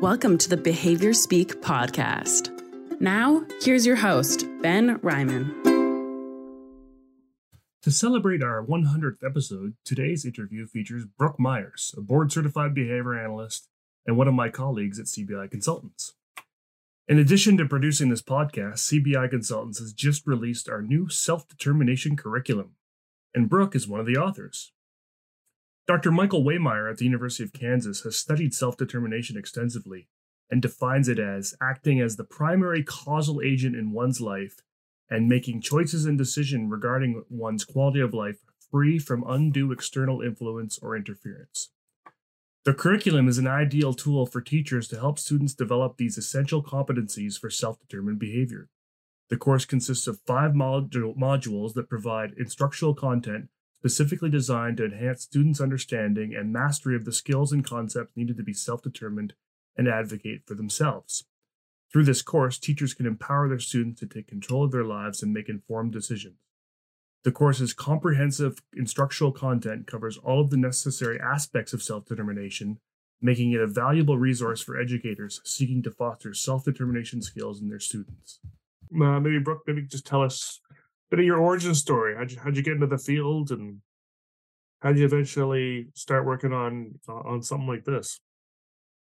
Welcome to the Behavior Speak podcast. Now, here's your host, Ben Ryman. To celebrate our 100th episode, today's interview features Brooke Myers, a board certified behavior analyst and one of my colleagues at CBI Consultants. In addition to producing this podcast, CBI Consultants has just released our new self determination curriculum, and Brooke is one of the authors. Dr. Michael Wehmeyer at the University of Kansas has studied self determination extensively and defines it as acting as the primary causal agent in one's life and making choices and decisions regarding one's quality of life free from undue external influence or interference. The curriculum is an ideal tool for teachers to help students develop these essential competencies for self determined behavior. The course consists of five modules that provide instructional content specifically designed to enhance students' understanding and mastery of the skills and concepts needed to be self determined and advocate for themselves. Through this course, teachers can empower their students to take control of their lives and make informed decisions. The course's comprehensive instructional content covers all of the necessary aspects of self determination, making it a valuable resource for educators seeking to foster self determination skills in their students. Uh, maybe, Brooke, maybe just tell us bit of your origin story. How'd you how'd you get into the field, and how'd you eventually start working on on something like this?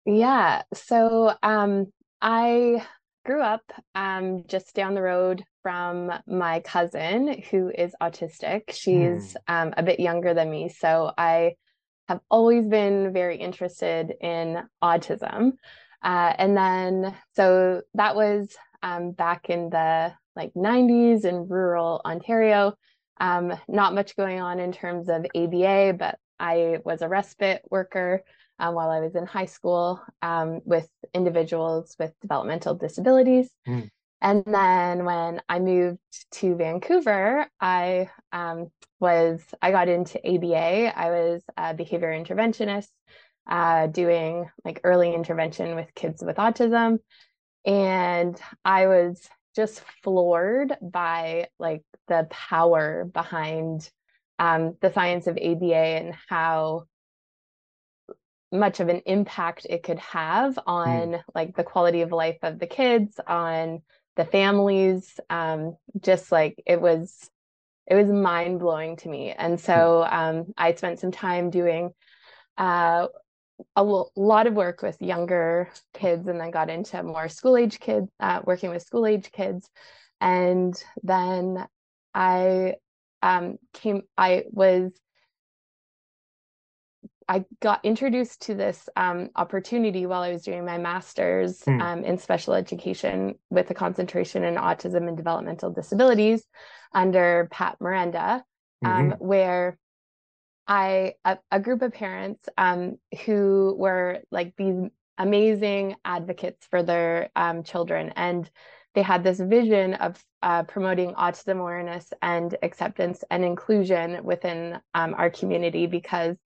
Yeah, so um, I grew up um, just down the road from my cousin who is autistic. She's hmm. um, a bit younger than me, so I have always been very interested in autism. Uh, and then, so that was um, back in the like 90s in rural Ontario. Um, not much going on in terms of ABA, but I was a respite worker um, while I was in high school um, with individuals with developmental disabilities. Mm. And then when I moved to Vancouver, I um, was I got into ABA. I was a behavior interventionist, uh, doing like early intervention with kids with autism, and I was just floored by like the power behind um, the science of ABA and how much of an impact it could have on mm. like the quality of life of the kids on the families um, just like it was it was mind blowing to me and so um, i spent some time doing uh, a lot of work with younger kids and then got into more school age kids uh, working with school age kids and then i um, came i was i got introduced to this um, opportunity while i was doing my master's mm. um, in special education with a concentration in autism and developmental disabilities under Pat Mirenda um, mm-hmm. where I a, a group of parents um, who were like these amazing advocates for their um, children, and they had this vision of uh, promoting autism awareness and acceptance and inclusion within um, our community because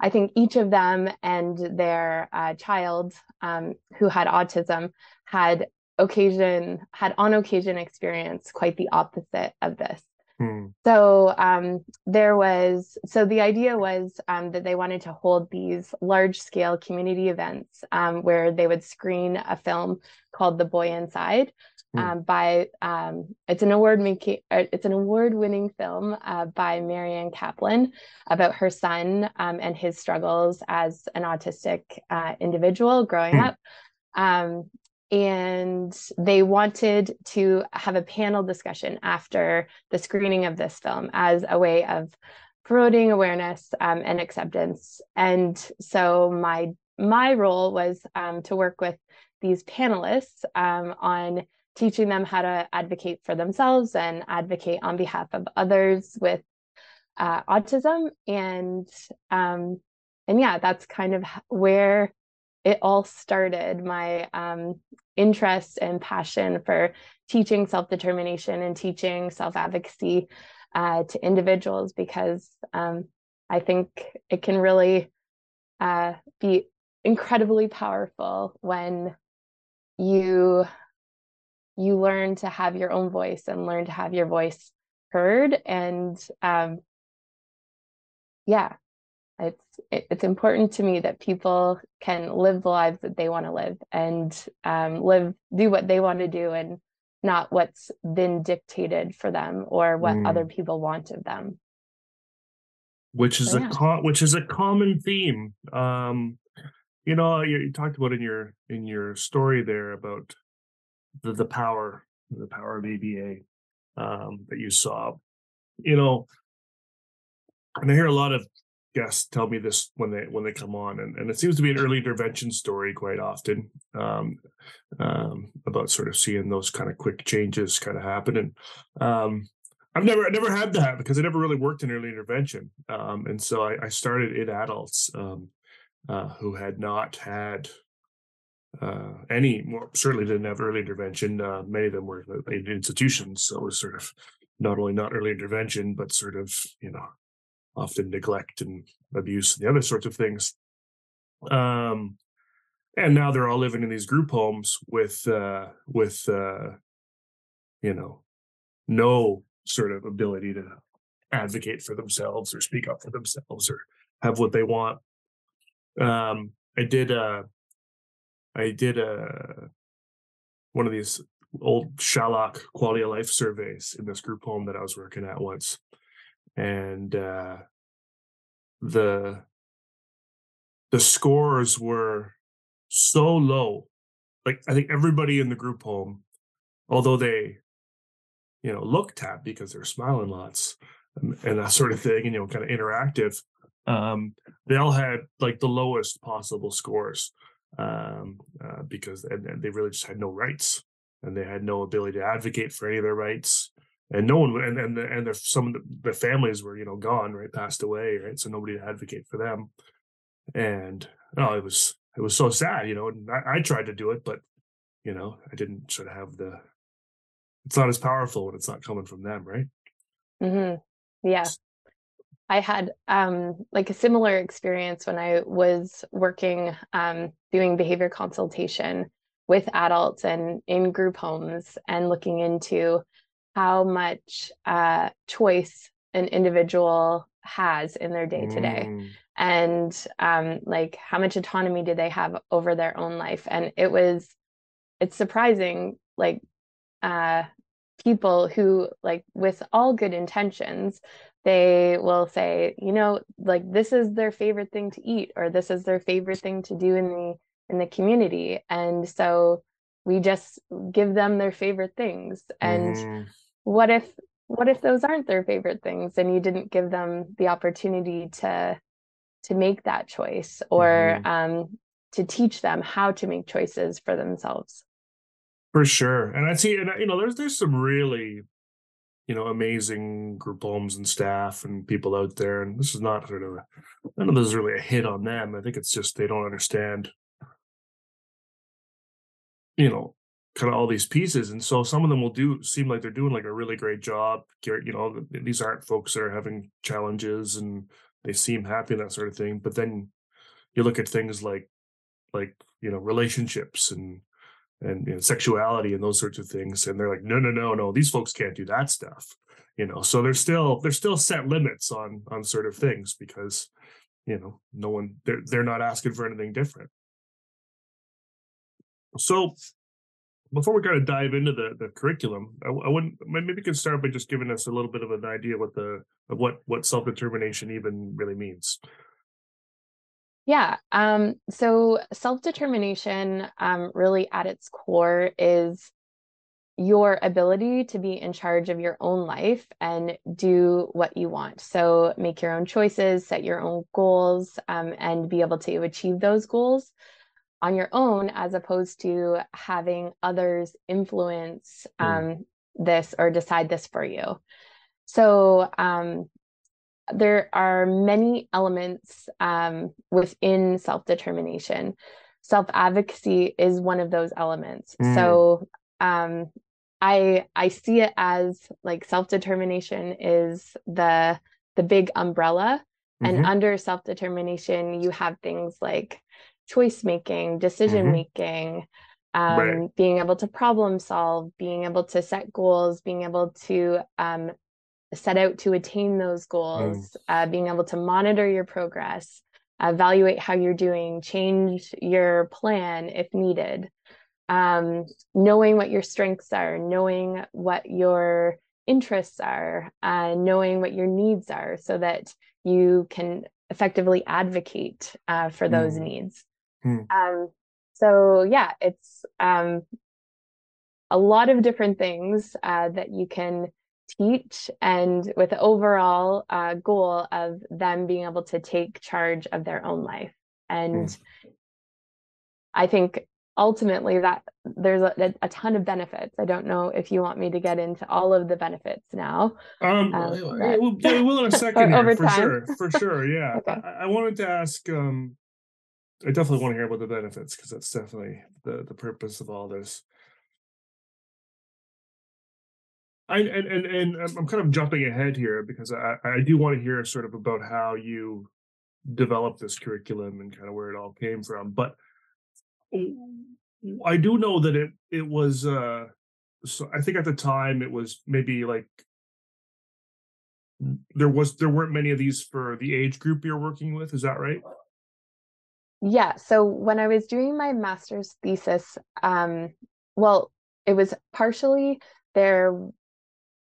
I think each of them and their uh, child um, who had autism had occasion had on occasion experienced quite the opposite of this Hmm. So um, there was, so the idea was um, that they wanted to hold these large scale community events um, where they would screen a film called The Boy Inside hmm. by, um, it's an award making, uh, it's an award winning film uh, by Marianne Kaplan about her son um, and his struggles as an autistic uh, individual growing hmm. up. And they wanted to have a panel discussion after the screening of this film as a way of promoting awareness um, and acceptance. And so my my role was um, to work with these panelists um, on teaching them how to advocate for themselves and advocate on behalf of others with uh, autism. And um, and yeah that's kind of where it all started. My um, interest and passion for teaching self-determination and teaching self-advocacy uh, to individuals because um, i think it can really uh, be incredibly powerful when you you learn to have your own voice and learn to have your voice heard and um, yeah it's it's important to me that people can live the lives that they want to live and um, live do what they want to do and not what's been dictated for them or what mm. other people want of them which is so, a yeah. which is a common theme um you know you, you, talked about in your in your story there about the the power the power of aba um that you saw you know and i hear a lot of guests tell me this when they when they come on and, and it seems to be an early intervention story quite often um, um, about sort of seeing those kind of quick changes kind of happen and um, i've never I never had that because i never really worked in early intervention um, and so I, I, started in adults um, uh, who had not had uh, any more certainly didn't have early intervention uh, many of them were in institutions so it was sort of not only not early intervention but sort of you know often neglect and abuse and the other sorts of things. Um, and now they're all living in these group homes with uh, with uh, you know no sort of ability to advocate for themselves or speak up for themselves or have what they want. Um, I did uh, I did a uh, one of these old Schalock quality of life surveys in this group home that I was working at once and uh, the the scores were so low. Like I think everybody in the group home, although they, you know, looked happy because they're smiling lots and, and, that sort of thing, and you know, kind of interactive. Um, they all had like the lowest possible scores um, uh, because and, and they really just had no rights and they had no ability to advocate for any of their rights and no one and and the, and the, some of the, the families were you know gone right passed away right? So nobody to advocate for them. And oh it was it was so sad you know and I, I tried to do it but you know i didn't sort of have the it's not as powerful when it's not coming from them right? Mm-hmm. yeah. I had um like a similar experience when i was working um doing behavior consultation with adults and in group homes and looking into how much uh, choice an individual has in their day to day. And um, like how much autonomy do they have over their own life? And it was it's surprising like uh, people who like with all good intentions they will say you know like this is their favorite thing to eat or this is their favorite thing to do in the in the community. And so we just give them their favorite things. And mm what if what if those aren't their favorite things and you didn't give them the opportunity to to make that choice or mm-hmm. um, to teach them how to make choices for themselves for sure and i see and you know there's there's some really you know amazing group homes and staff and people out there and this is not sort of a, none of this is really a hit on them i think it's just they don't understand you know kind of all these pieces and so some of them will do seem like they're doing like a really great job you know these aren't folks that are having challenges and they seem happy and that sort of thing but then you look at things like like you know relationships and and sexuality and those sorts of things and they're like no no no no these folks can't do that stuff you know so there's still there's still set limits on on sort of things because you know no one they're they're not asking for anything different. So before we kind of dive into the, the curriculum, I, I wouldn't maybe you can start by just giving us a little bit of an idea what the of what what self determination even really means. Yeah. Um, so self determination, um, really at its core, is your ability to be in charge of your own life and do what you want. So make your own choices, set your own goals, um, and be able to achieve those goals on your own as opposed to having others influence hmm. um, mm. this or decide this for you. So um, there are many elements um, within self determination. Self advocacy is one of those elements. Mm. So um, I I see it as like self determination is the the big umbrella, mm-hmm. and under self determination you have things like choice making, decision mm-hmm. making, um, right. being able to problem solve, being able to set goals, being able to um, set out to attain those goals, mm. uh, being able to monitor your progress, evaluate how you're doing, change your plan if needed, um, knowing what your strengths are, knowing what your interests are, uh, knowing what your needs are, so that you can effectively advocate uh, for those mm. needs. Mm. Um, so yeah, it's um, a lot of different things uh, that you can teach and with the overall uh, goal of them being able to take charge of their own life and mm. i think ultimately that there's a, a, ton of benefits i don't know if you want me to get into all of the benefits now um, um yeah, we'll, we'll in a second here, for time. sure for sure yeah okay. I, I, wanted to ask um i definitely want to hear about the benefits because that's definitely the the purpose of all this I and, and and I'm kind of jumping ahead here because I I do want to hear sort of about how you developed this curriculum and kind of where it all came from. But I do know that it it was uh so I think at the time it was maybe like there was there weren't many of these for the age group you're working with is that right yeah so when i was doing my master's thesis um well it was partially there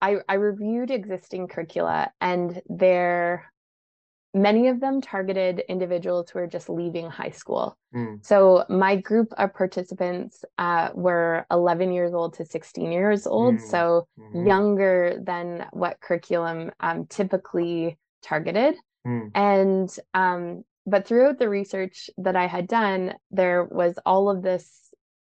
I, I reviewed existing curricula and there many of them targeted individuals who are just leaving high school. Mm. So my group of participants uh, were 11 years old to 16 years old, mm. so mm-hmm. younger than what curriculum um, typically targeted. Mm. And um, but throughout the research that I had done, there was all of this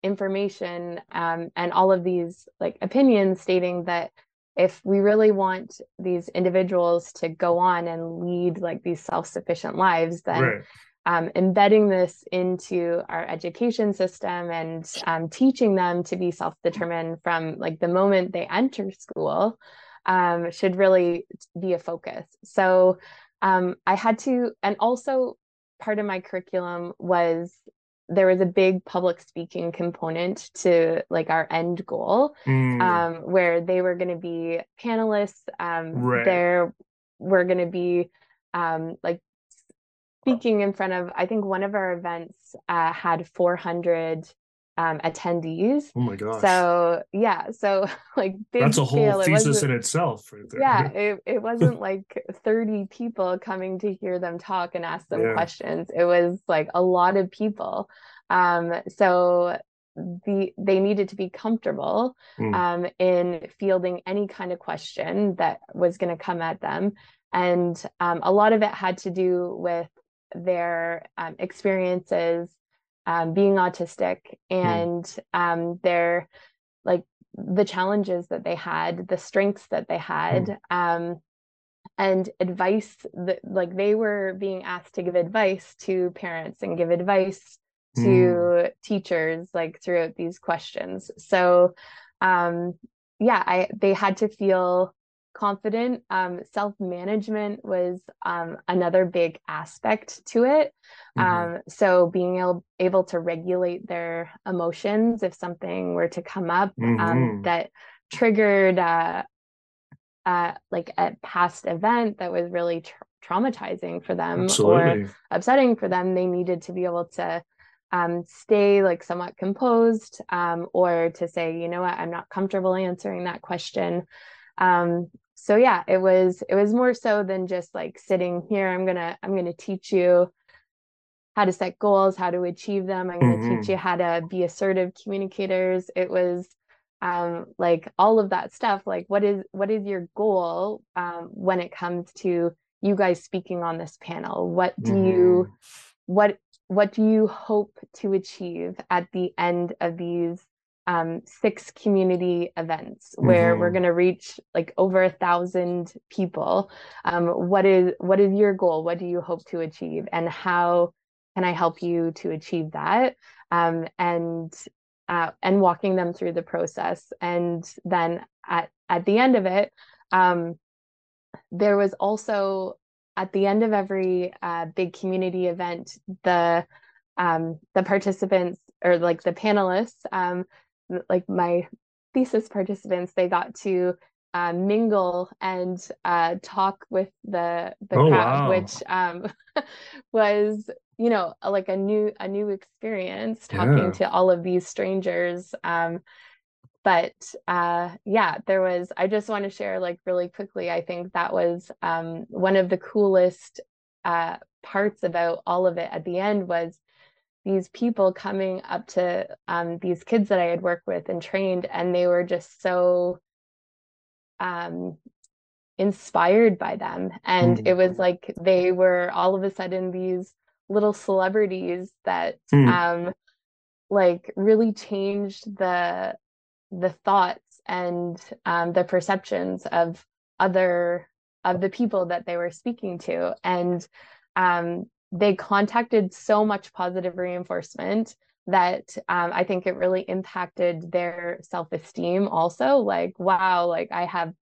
information um, and all of these like opinions stating that if we really want these individuals to go on and lead like these self-sufficient lives then right. um, embedding this into our education system and um, teaching them to be self-determined from like the moment they enter school um, should really be a focus so um, i had to and also part of my curriculum was there was a big public speaking component to like our end goal mm. um, where they were going to be panelists um, right. there were going to be um, like speaking in front of i think one of our events uh, had 400 um, attendees. Oh my gosh. So yeah, so like that's a whole scale. thesis in itself, right there. Yeah, it, it wasn't like 30 people coming to hear them talk and ask them yeah. questions. It was like a lot of people. Um, so the they needed to be comfortable mm. um, in fielding any kind of question that was going to come at them. And um, a lot of it had to do with their um, experiences um, being autistic hmm. and mm. um, their like the challenges that they had, the strengths that they had, mm. um, and advice that like they were being asked to give advice to parents and give advice to mm. teachers like throughout these questions. So um yeah, I they had to feel confident. Um, Self management was um, another big aspect to it. Mm-hmm. Um, so being able, able to regulate their emotions if something were to come up um, mm-hmm. that triggered uh, uh, like a past event that was really tra- traumatizing for them Absolutely. or upsetting for them, they needed to be able to um, stay like somewhat composed um, or to say, you know what, I'm not comfortable answering that question. Um, so yeah it was it was more so than just like sitting here i'm gonna i'm gonna teach you how to set goals how to achieve them i'm going to mm-hmm. teach you how to be assertive communicators it was um, like all of that stuff like what is what is your goal um, when it comes to you guys speaking on this panel what do mm-hmm. you what what do you hope to achieve at the end of these um, six community events where mm-hmm. we're going to reach like over a thousand people. Um, what is what is your goal? What do you hope to achieve, and how can I help you to achieve that? Um, and uh, and walking them through the process, and then at at the end of it, um, there was also at the end of every uh, big community event the um, the participants or like the panelists um, like my thesis participants, they got to uh, mingle and uh, talk with the the Oh, crowd, wow. which um, was you know like a new a new experience talking Yeah. to all of these strangers. Um, but uh, yeah, there was. I just want to share like really quickly. I think that was um, one of the coolest uh, parts about all of it. At the end was these people coming up to um, these kids that I had worked with and trained, and they were just so um, inspired by them. And Mm. it was like they were all of a sudden these little celebrities that Mm. um, like really changed the the thoughts and um, the perceptions of other of the people that they were speaking to and um, they contacted so much positive reinforcement that um, I think it really impacted their self-esteem also like wow like I have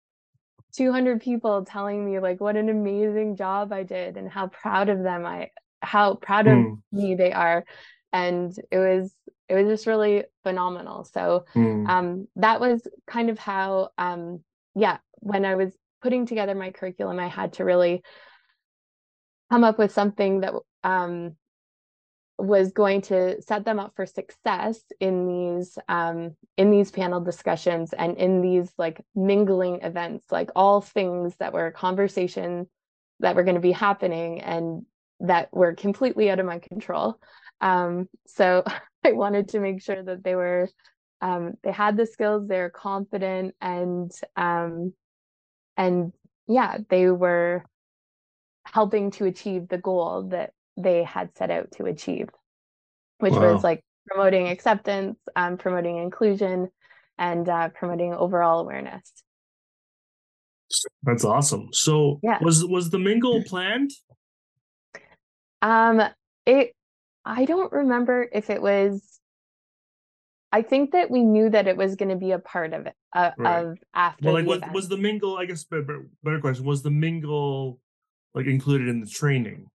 200 people telling me like what an amazing job I did and how proud of them I how proud of Mm. me they are and it was it was just really phenomenal so Mm. um, that was kind of how um, yeah when i was putting together my curriculum i had to really come up with something that um, was going to set them up for success in these um, in these panel discussions and in these like mingling events like all things that were conversation that were going to be happening and that were completely out of my control. Um, so i wanted to make sure that they were um, they had the skills they were confident and um, and yeah they were helping to achieve the goal that they had set out to achieve which Wow. was like promoting acceptance um, promoting inclusion and uh, promoting overall awareness That's awesome. So Yeah. was was the mingle planned? um it i don't remember if it was i think that we knew that it was going to be a part of it uh, Right. of after Well, like was, was the mingle? I guess better, better question. Was the mingle like included in the training?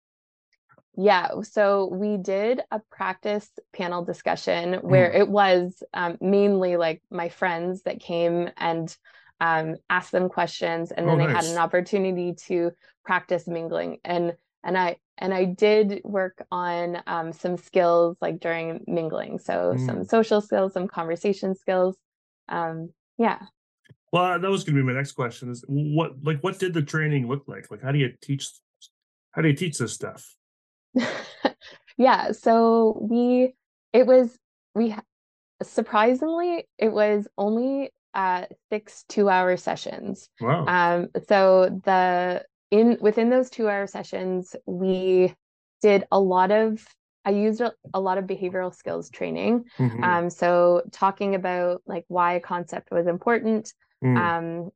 Yeah, so we did a practice panel discussion where Mm. it was um, mainly like my friends that came and um, asked them questions, and then Oh, they had an opportunity to practice mingling. and And I and I did work on um, some skills like during mingling, so some Mm. social skills, some conversation skills. Um, yeah. Well, that was going to be my next question. Is what like what did the training look like? Like, how do you teach? How do you teach this stuff? yeah so we it was we surprisingly it was only uh six two hour sessions Wow. um so the in within those two hour sessions we did a lot of i used a, a lot of behavioral skills training Mhm. um so talking about like why a concept was important Mm. um,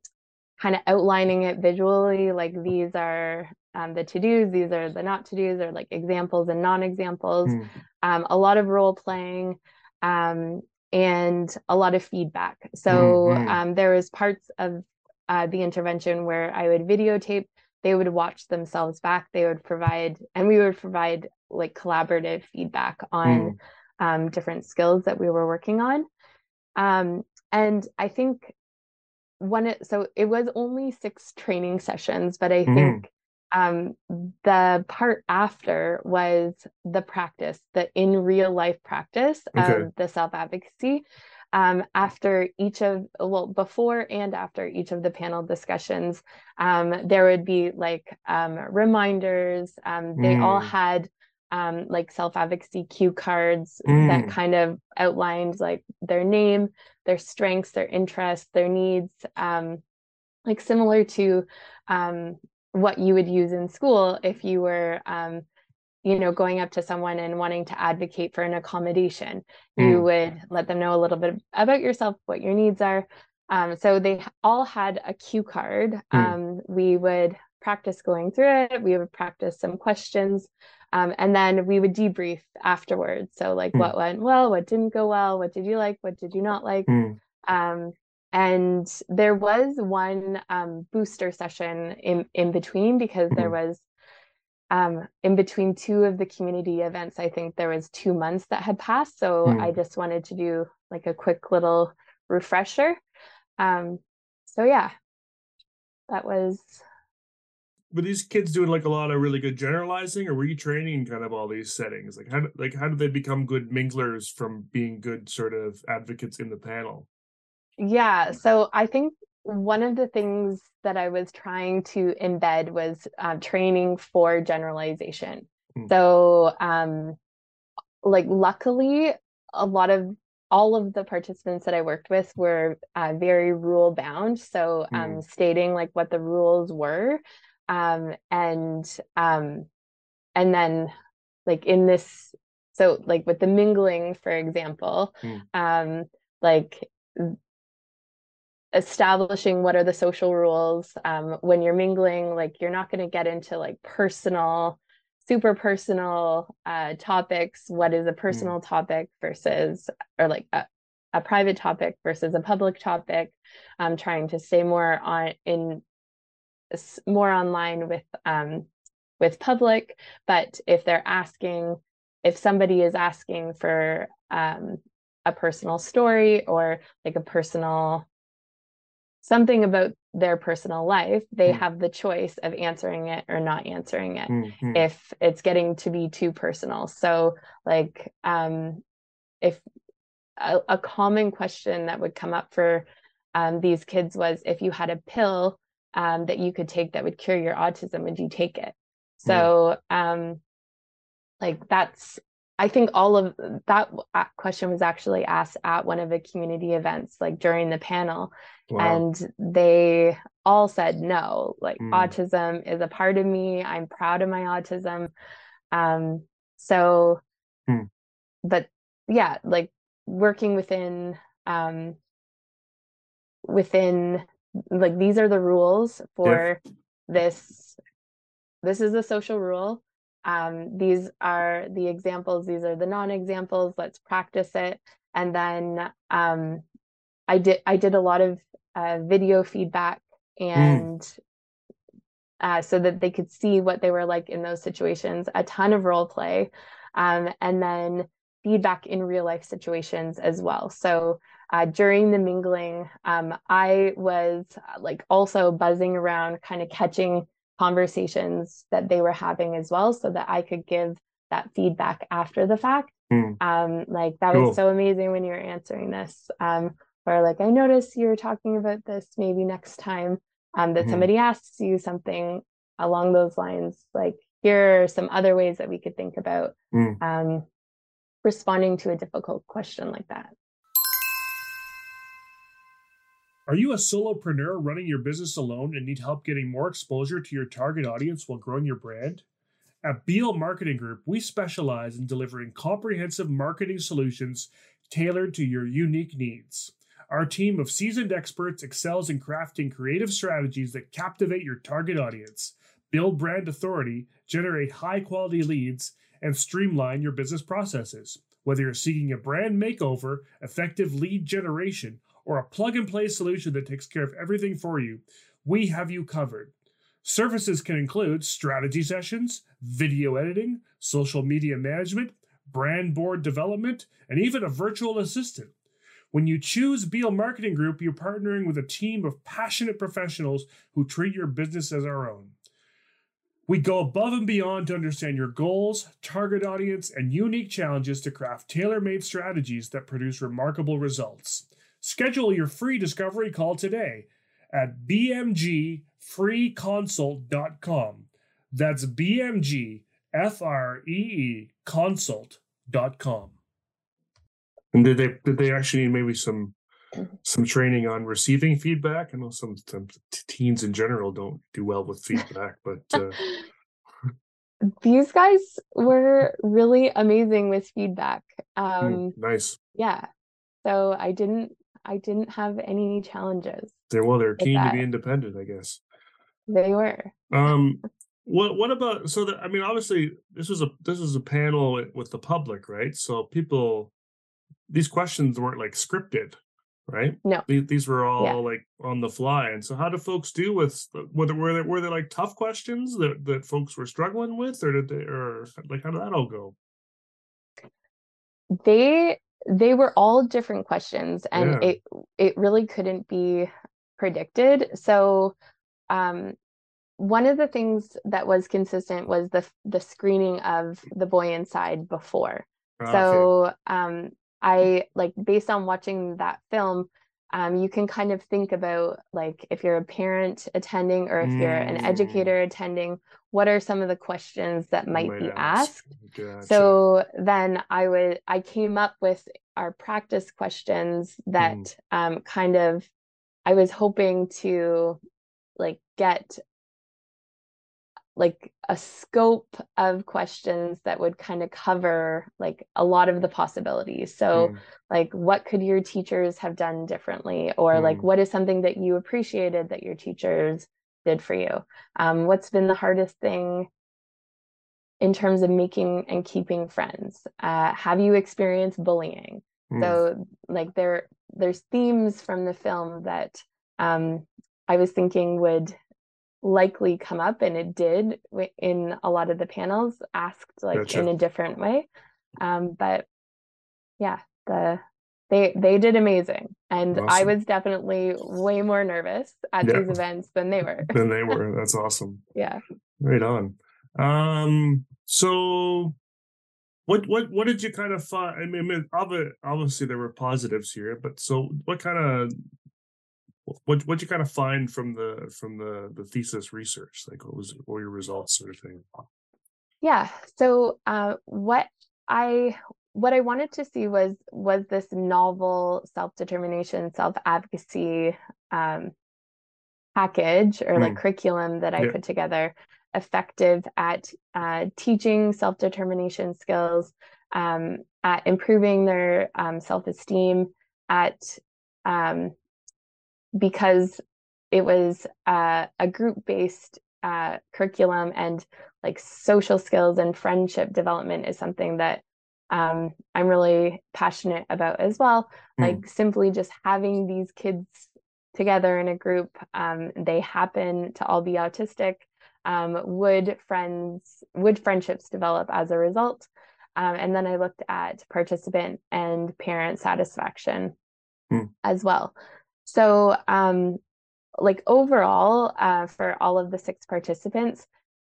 kind of outlining it visually like these are um, the to-dos these are the not to-dos or like examples and non-examples Mm. um, a lot of role playing um, and a lot of feedback so Mhm. um, there was parts of uh, the intervention where i would videotape they would watch themselves back they would provide and we would provide like collaborative feedback on Mm. um, different skills that we were working on um, and i think one so it was only six training sessions but i Mhm. think um the part after was the practice the in real life practice Okay. of the self advocacy um after each of well before and after each of the panel discussions um there would be like um reminders um they all Mm. had um like self advocacy cue cards Mm. that kind of outlined like their name their strengths, their interests, their needs, um, like similar to um, what you would use in school if you were, um, you know, going up to someone and wanting to advocate for an accommodation. You Mm. would let them know a little bit about yourself, what your needs are. Um, so they all had a cue card. Mm. Um, we would practice going through it. We would practice some questions. Um, and then we would debrief afterwards. So, like, Mm. what went well, what didn't go well, what did you like, what did you not like? Mm. Um, and there was one um, booster session in in between because there Mhm. was um, in between two of the community events. I think there was two months that had passed, so Mm. I just wanted to do like a quick little refresher. Um, so yeah, that was were these kids doing like a lot of really good generalizing or were you training kind of all these settings like how like how did they become good minglers from being good sort of advocates in the panel yeah so i think one of the things that i was trying to embed was uh, training for generalization hmm. so um like luckily a lot of all of the participants that I worked with were uh, very rule bound. So um, mm. stating like what the rules were um, and um, and then like in this so like with the mingling for example mm. um, like establishing what are the social rules um, when you're mingling like you're not going to get into like personal super personal uh, topics what is a hmm. personal mm. topic versus or like a, a private topic versus a public topic i'm trying to stay more on in more online with um, with public but if they're asking if somebody is asking for um, a personal story or like a personal something about their personal life they mm. have the choice of answering it or not answering it mm-hmm. if it's getting to be too personal so like um if a, a common question that would come up for um, these kids was if you had a pill um, that you could take that would cure your autism would you take it so um like that's i think all of that question was actually asked at one of the community events like during the panel wow. and they all said no like mm. autism is a part of me i'm proud of my autism um so mm. but yeah like working within um within like these are the rules for yeah. this this is the social rule um, these are the examples these are the non-examples let's practice it and then um, i did i did a lot of uh, video feedback mm. and mm. uh, so that they could see what they were like in those situations a ton of role play um, and then feedback in real life situations as well so uh, during the mingling, um, I was uh, like also buzzing around, kind of catching conversations that they were having as well, so that I could give that feedback after the fact. Mm. Um, like that cool. was so amazing when you were answering this. Um, or like I noticed you were talking about this. Maybe next time um, that mm. somebody asks you something along those lines, like here are some other ways that we could think about mm. um, responding to a difficult question like that. Are you a solopreneur running your business alone and need help getting more exposure to your target audience while growing your brand? At Beal Marketing Group, we specialize in delivering comprehensive marketing solutions tailored to your unique needs. Our team of seasoned experts excels in crafting creative strategies that captivate your target audience, build brand authority, generate high quality leads, and streamline your business processes. Whether you're seeking a brand makeover, effective lead generation, or a plug and play solution that takes care of everything for you, we have you covered. Services can include strategy sessions, video editing, social media management, brand board development, and even a virtual assistant. When you choose Beal Marketing Group, you're partnering with a team of passionate professionals who treat your business as our own. We go above and beyond to understand your goals, target audience, and unique challenges to craft tailor made strategies that produce remarkable results. Schedule your free discovery call today at bmgfreeconsult.com. That's BMG F R E E consult.com. And did they did they actually need maybe some some training on receiving feedback? I know some, some teens in general don't do well with feedback, but uh... these guys were really amazing with feedback. Hmm, um, mm, nice. Yeah. So I didn't I didn't have any challenges. They're well, they're keen to be independent, I guess. They were. Um what what about so that I mean obviously this was a this was a panel with the public, right? So people these questions weren't like scripted, right? No. These, these were all yeah. like on the fly. And so how do folks do with whether were there were there like tough questions that that folks were struggling with or did they or like how did that all go? They they were all different questions and yeah. it it really couldn't be predicted so um, one of the things that was consistent was the the screening of the boy inside before. Oh, so okay. um, I like based on watching that film, um, you can kind of think about like if you're a parent attending or if mm. you're an mm. educator attending, what are some of the questions that might, might be ask. asked? Gotcha. So then I would I came up with our practice questions that mm. um, kind of I was hoping to like get like a scope of questions that would kind of cover like a lot of the possibilities so mm. like what could your teachers have done differently or mm. like what is something that you appreciated that your teachers did for you um, what's been the hardest thing in terms of making and keeping friends uh, have you experienced bullying mm. so like there there's themes from the film that um, i was thinking would likely come up and it did in a lot of the panels asked like gotcha. in a different way um, but yeah the they they did amazing and awesome. i was definitely way more nervous at yeah. these events than they were than they were that's awesome yeah right on um so what what what did you kind of find i mean obviously there were positives here but so what kind of what what you kind of find from the from the the thesis research like what was what your results sort of thing yeah so uh, what i what i wanted to see was was this novel self-determination self-advocacy um, package or like mm. curriculum that i yeah. put together effective at uh, teaching self-determination skills um, at improving their um, self-esteem at um, because it was uh, a group based uh, curriculum and like social skills and friendship development is something that um, I'm really passionate about as well. Mm. Like simply just having these kids together in a group, um, they happen to all be autistic. Um, would friends, would friendships develop as a result? Um, and then I looked at participant and parent satisfaction mm. as well. So, um, like overall, uh, for all of the six participants,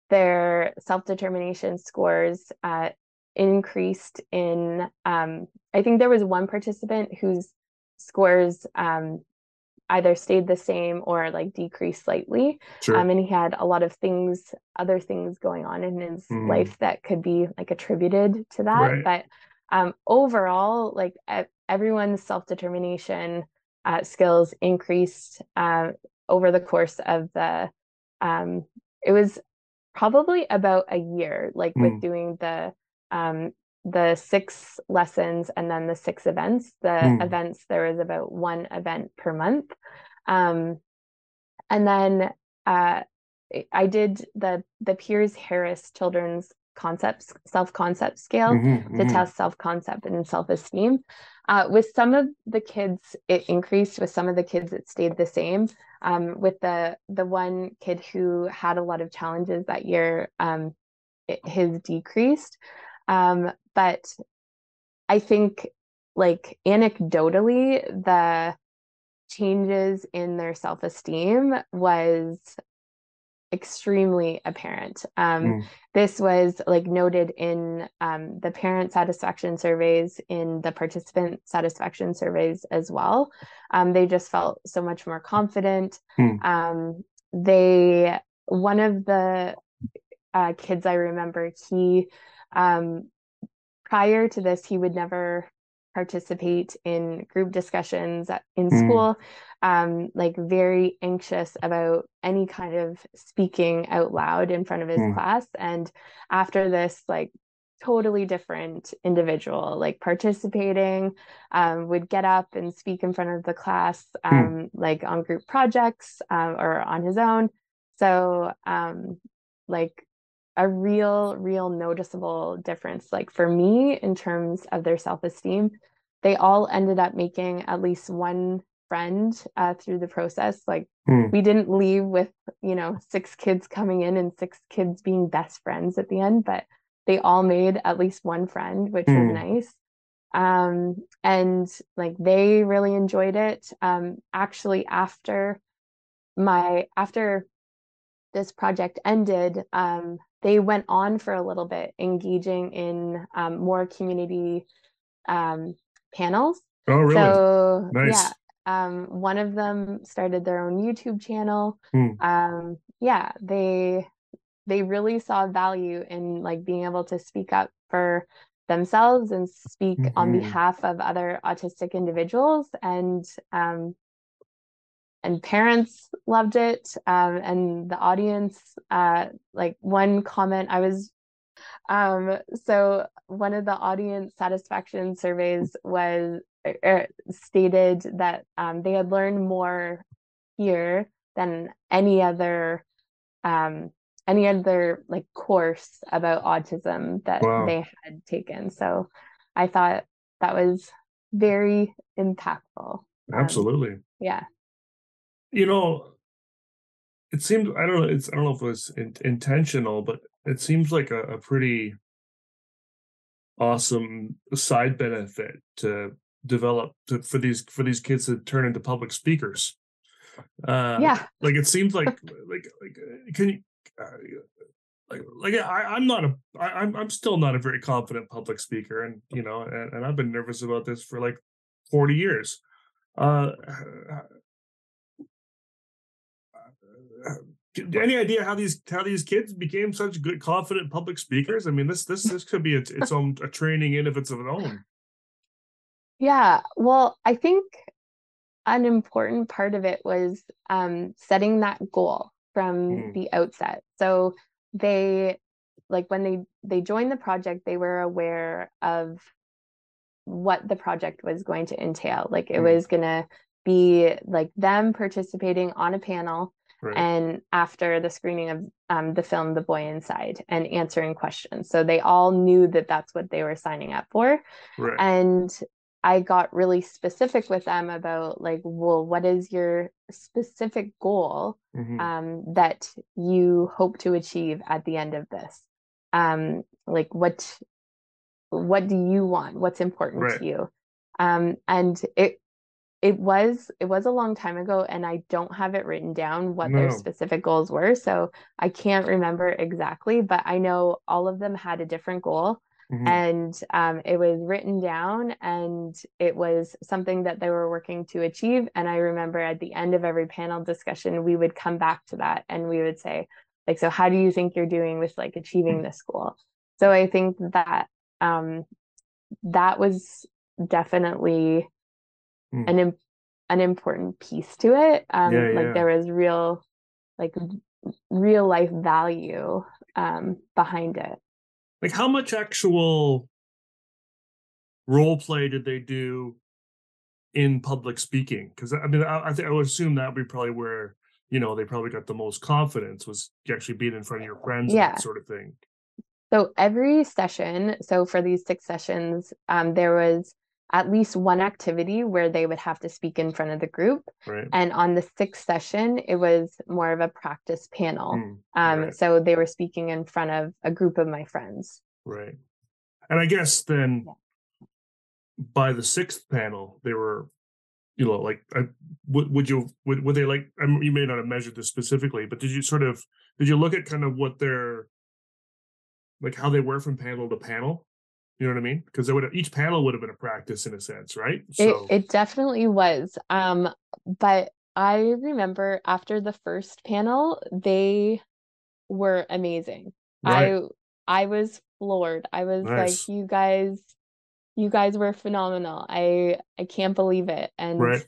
their self determination scores uh, increased in. Um, I think there was one participant whose scores um, either stayed the same or like decreased slightly. Sure. Um, and he had a lot of things, other things going on in his mm. life that could be like attributed to that. Right. But um, overall, like everyone's self determination uh, skills increased uh, over the course of the um, it was probably about a year like mm. with hmm. doing the um, the six lessons and then the six events the mm. events there was about one event per month um, and then uh, i did the the piers harris children's concepts self concept scale mm-hmm, to mm-hmm. test self concept and self esteem uh, with some of the kids, it increased. With some of the kids, it stayed the same. Um, with the the one kid who had a lot of challenges that year, um, it, his decreased. Um, but I think, like anecdotally, the changes in their self esteem was extremely apparent. Um, mm. This was like noted in um, the parent satisfaction surveys, in the participant satisfaction surveys as well. Um, they just felt so much more confident. Mm. they, one of the uh, kids I remember, he, um, prior to this, he would never participate in group discussions in mm. school um, like very anxious about any kind of speaking out loud in front of his mm. class and after this like totally different individual like participating um, would get up and speak in front of the class hmm. um, mm. like on group projects um, or on his own so um, like a real real noticeable difference like for me in terms of their self-esteem they all ended up making at least one friend uh, through the process like mm. we didn't leave with you know six kids coming in and six kids being best friends at the end but they all made at least one friend which mm. was hmm. nice um, and like they really enjoyed it um, actually after my after this project ended, um, they went on for a little bit, engaging in um, more community um, panels. Oh, really? So Nice. yeah, um, one of them started their own YouTube channel. Hmm. Um, yeah, they they really saw value in like being able to speak up for themselves and speak on Mhm. behalf of other autistic individuals and um, and parents loved it um, and the audience uh, like one comment i was um, so one of the audience satisfaction surveys was er, stated that um, they had learned more here than any other um, any other like course about autism that Wow. they had taken so i thought that was very impactful Um, Absolutely. yeah you know, it seems I don't know. It's I don't know if it was in, intentional, but it seems like a, a pretty awesome side benefit to develop to, for these for these kids to turn into public speakers. Uh, yeah like it seems like like like uh, can you uh, like like I, I'm not a I, I'm I'm still not a very confident public speaker, and you know, and, and I've been nervous about this for like forty years. Uh, any idea how these how these kids became such good confident public speakers? I mean, this this this could be its, its own a training in of its own. Yeah, well, I think an important part of it was um, setting that goal from Mm. the outset. So they, like when they they joined the project, they were aware of what the project was going to entail. Like it Mm. was gonna be like them participating on a panel Right. and after the screening of um, the film The Boy Inside and answering questions. So they all knew that that's what they were signing up for right. and I got really specific with them about like, well, what is your specific goal Mhm. um, that you hope to achieve at the end of this? Um, like, what what do you want? What's important Right. to you? Um, and it it was it was a long time ago, and I don't have it written down what their specific goals were, so I can't remember exactly. But I know all of them had a different goal Mhm. and um, it was written down and it was something that they were working to achieve and i remember at the end of every panel discussion we would come back to that and we would say like so how do you think you're doing with like achieving this goal so i think that um, that was definitely Hmm. an im- an important piece to it um, Yeah, like yeah. there was real like real life value um, behind it like how much actual role play did they do in public speaking because i mean i, I think i would assume that would be probably where you know they probably got the most confidence was actually being in front of your friends and Yeah. that sort of thing So every session, so for these six sessions, um, there was at least one activity where they would have to speak in front of the group. right And on the sixth session, it was more of a practice panel. Mm, Um, right. So they were speaking in front of a group of my friends. right and i guess then Yeah. by the sixth panel they were you know like I, would, would you would, would they like I mean, you may not have measured this specifically but did you sort of did you look at kind of what their like how they were from panel to panel you know what i mean because they would have, each panel would have been a practice in a sense right It, it definitely was. Um, but I remember after the first panel, they were amazing. right I I was floored. I was Nice. like, you guys, you guys were phenomenal. I I can't believe it. And right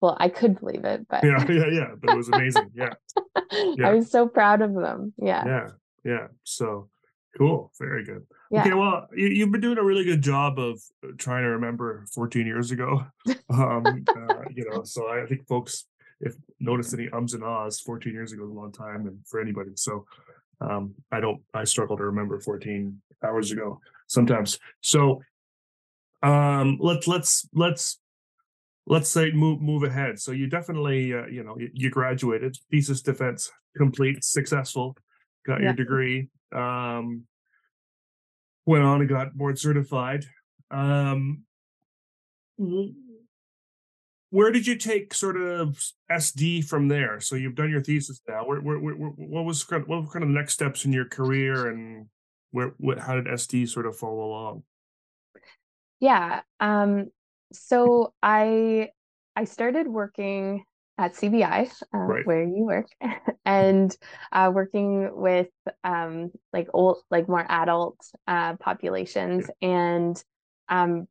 well, I could believe it, but yeah yeah yeah but it was amazing yeah yeah. I was so proud of them. Yeah. yeah yeah so cool very good. Yeah. okay well you, you've been doing a really good job of uh, trying to remember 14 years ago um uh, you know so i think folks if notice any ums and ahs 14 years ago is a long time and for anybody so um i don't i struggle to remember 14 hours ago sometimes. So um let's let's let's let's say move move ahead. So you definitely uh, you know you, you graduated thesis defense complete successful got your degree um went on and got board certified um where did you take sort of SD from there? So you've done your thesis now. Where, where, where, what was what were kind of the next steps in your career, and where what how did SD sort of follow along? Yeah. Um, so I I started working at CBI, uh, right. where you work, and uh, working with um, like old, like more adult uh, populations, yeah. and um,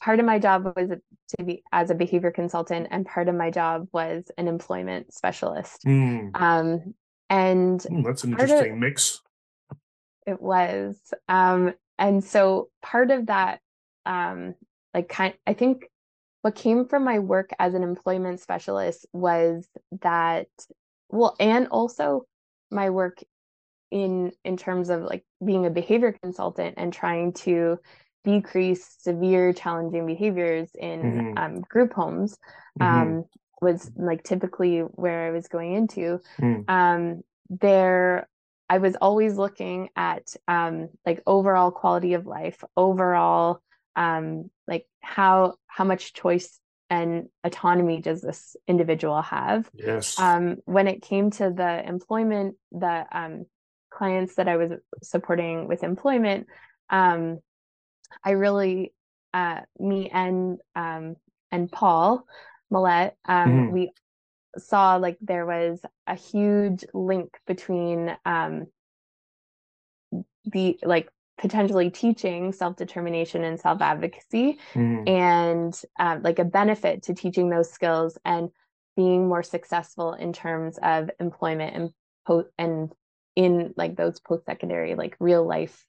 part of my job was to be as a behavior consultant and part of my job was an employment specialist mm. um, and mm, that's an interesting of, mix it was um, and so part of that um, like kind i think what came from my work as an employment specialist was that well and also my work in in terms of like being a behavior consultant and trying to decrease severe challenging behaviors in mm-hmm. um, group homes mm-hmm. um, was like typically where I was going into. Mm. Um, there, I was always looking at um, like overall quality of life, overall um, like how how much choice and autonomy does this individual have? Yes. Um, when it came to the employment, the um, clients that I was supporting with employment, um, I really, uh, me and um, and Paul Millette, um, mm-hmm. we saw like there was a huge link between um, the like potentially teaching self-determination and self-advocacy mm. and um, like a benefit to teaching those skills and being more successful in terms of employment and post and in like those post-secondary like real life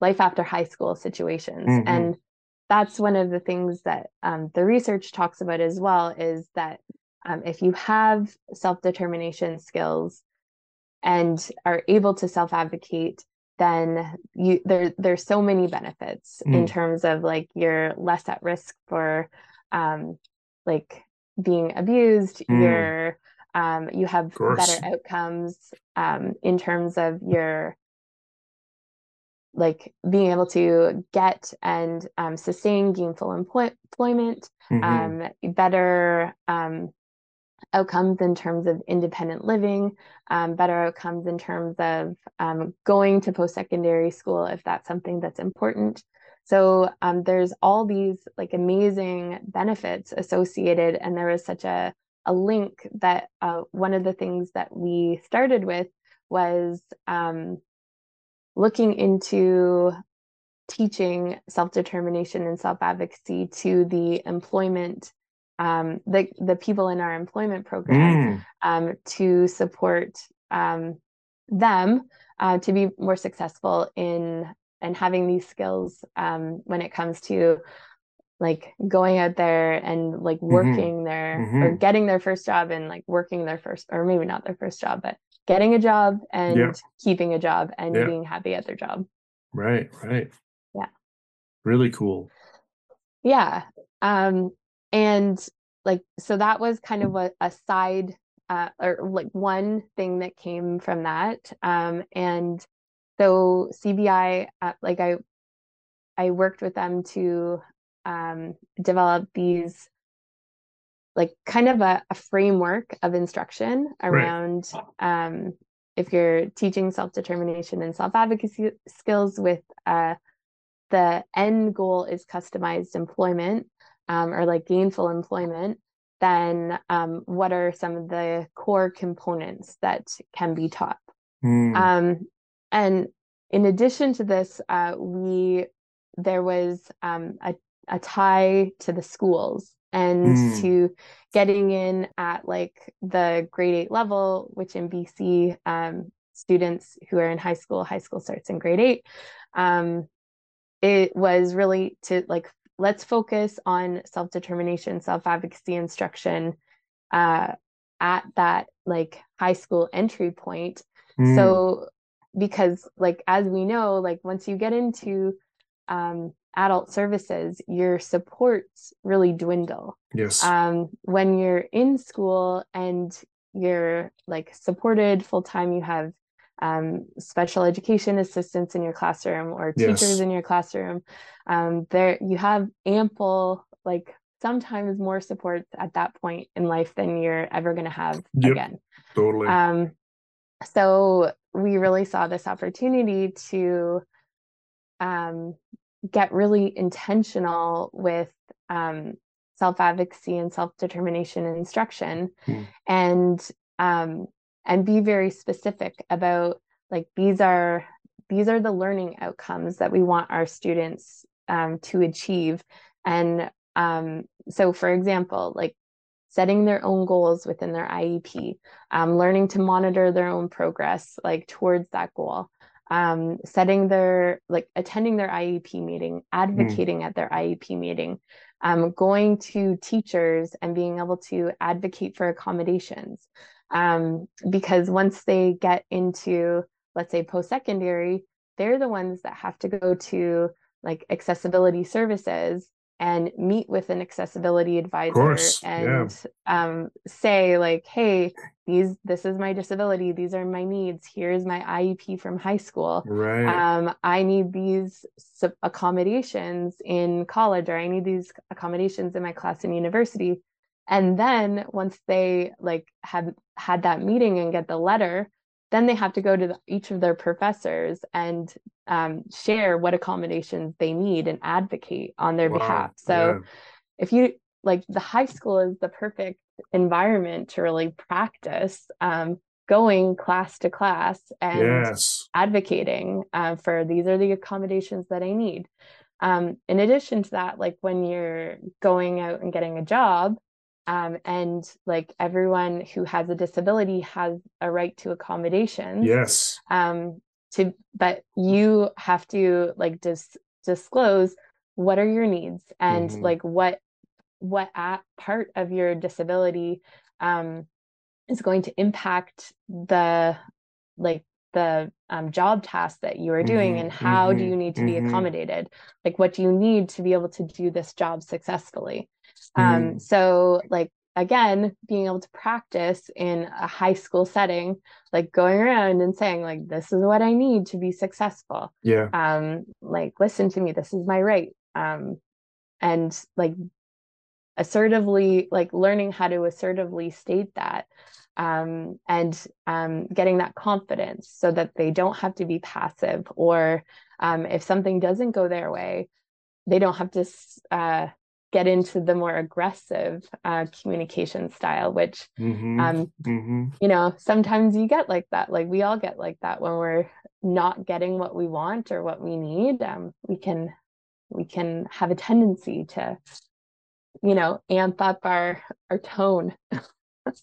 life after high school situations mm-hmm. and that's one of the things that um, the research talks about as well is that um, if you have self-determination skills and are able to self-advocate then you there there's so many benefits mm. in terms of like you're less at risk for um like being abused mm. you're um you have better outcomes um in terms of your like being able to get and um, sustain gainful employ- employment, mm-hmm. um, better um, outcomes in terms of independent living, um, better outcomes in terms of um, going to post secondary school if that's something that's important. So um, there's all these like amazing benefits associated, and there was such a a link that uh, one of the things that we started with was um, looking into teaching self-determination and self-advocacy to the employment um, the the people in our employment program mm. um, to support um, them uh, to be more successful in and having these skills um, when it comes to like going out there and like mm-hmm. working mm-hmm. their mm-hmm. or getting their first job and like working their first or maybe not their first job but getting a job and yeah. keeping a job and yeah. being happy at their job. Right, right. Yeah. Really cool. Yeah. Um and like so that was kind of a, a side uh or like one thing that came from that um and so CBI uh, like I I worked with them to um develop these like kind of a, a framework of instruction around right. um, if you're teaching self-determination and self-advocacy skills with uh, the end goal is customized employment um, or like gainful employment then um, what are some of the core components that can be taught mm. um, and in addition to this uh, we there was um, a, a tie to the schools and mm. to getting in at like the grade eight level, which in BC, um, students who are in high school, high school starts in grade eight. Um, it was really to like, let's focus on self determination, self advocacy instruction uh, at that like high school entry point. Mm. So, because like, as we know, like once you get into um, adult services, your supports really dwindle. Yes. Um, when you're in school and you're like supported full time, you have um, special education assistants in your classroom or teachers yes. in your classroom. Um, there, you have ample like sometimes more support at that point in life than you're ever going to have Yep. again. Totally. Um, so we really saw this opportunity to um, get really intentional with um, self advocacy and self determination and instruction, Hmm. and um, and be very specific about like these are these are the learning outcomes that we want our students um, to achieve, and um, so for example, like setting their own goals within their IEP, um, learning to monitor their own progress like towards that goal, um, setting their like attending their IEP meeting, advocating at their IEP meeting, um, going to teachers and being able to advocate for accommodations. Um, because once they get into, let's say, post secondary, they're the ones that have to go to like accessibility services and meet with an accessibility advisor course, yeah. and um, say like hey these this is my disability these are my needs here's my iep from high school right. um, i need these accommodations in college or i need these accommodations in my class in university and then once they like had had that meeting and get the letter then they have to go to the, each of their professors and um, share what accommodations they need and advocate on their Wow, behalf so yeah. if you like the high school is the perfect environment to really practice um, going class to class and yes. advocating uh, for these are the accommodations that I need. Um, in addition to that, like when you're going out and getting a job, um, and like everyone who has a disability has a right to accommodations. Yes. Um, to but you have to like dis- disclose what are your needs and Mhm. like what what a- part of your disability um, is going to impact the like the um, job task that you are doing Mhm, and how do mhm, you need to be mhm. accommodated like what do you need to be able to do this job successfully Mm. um, so like again being able to practice in a high school setting like going around and saying like this is what i need to be successful Yeah. um like listen to me this is my right um and like assertively like learning how to assertively state that um and um getting that confidence so that they don't have to be passive or um if something doesn't go their way they don't have to uh get into the more aggressive uh communication style which Mm-hmm. um mm-hmm. you know sometimes you get like that like we all get like that when we're not getting what we want or what we need um we can we can have a tendency to you know amp up our our tone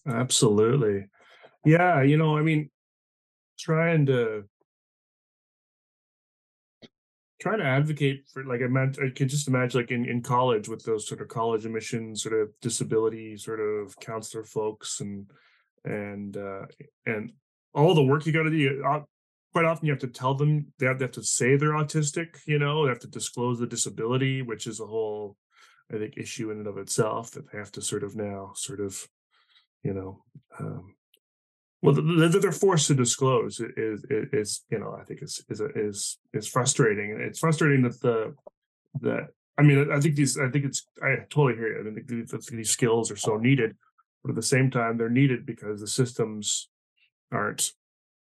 Absolutely. Yeah, you know, I mean, trying to trying to advocate for like I meant I can just imagine like in, in college with those sort of college admissions sort of disability sort of counselor folks and and uh and all the work you got to do uh, quite often you have to tell them they have, they have to say they're autistic you know they have to disclose the disability which is a whole i think issue in and of itself that they have to sort of now sort of you know um well th- th- that they're forced to disclose is is, is you know i think is is is is frustrating. It's frustrating that the that i mean i think these i think it's i totally hear you. I think these, these skills are so needed but at the same time they're needed because the systems aren't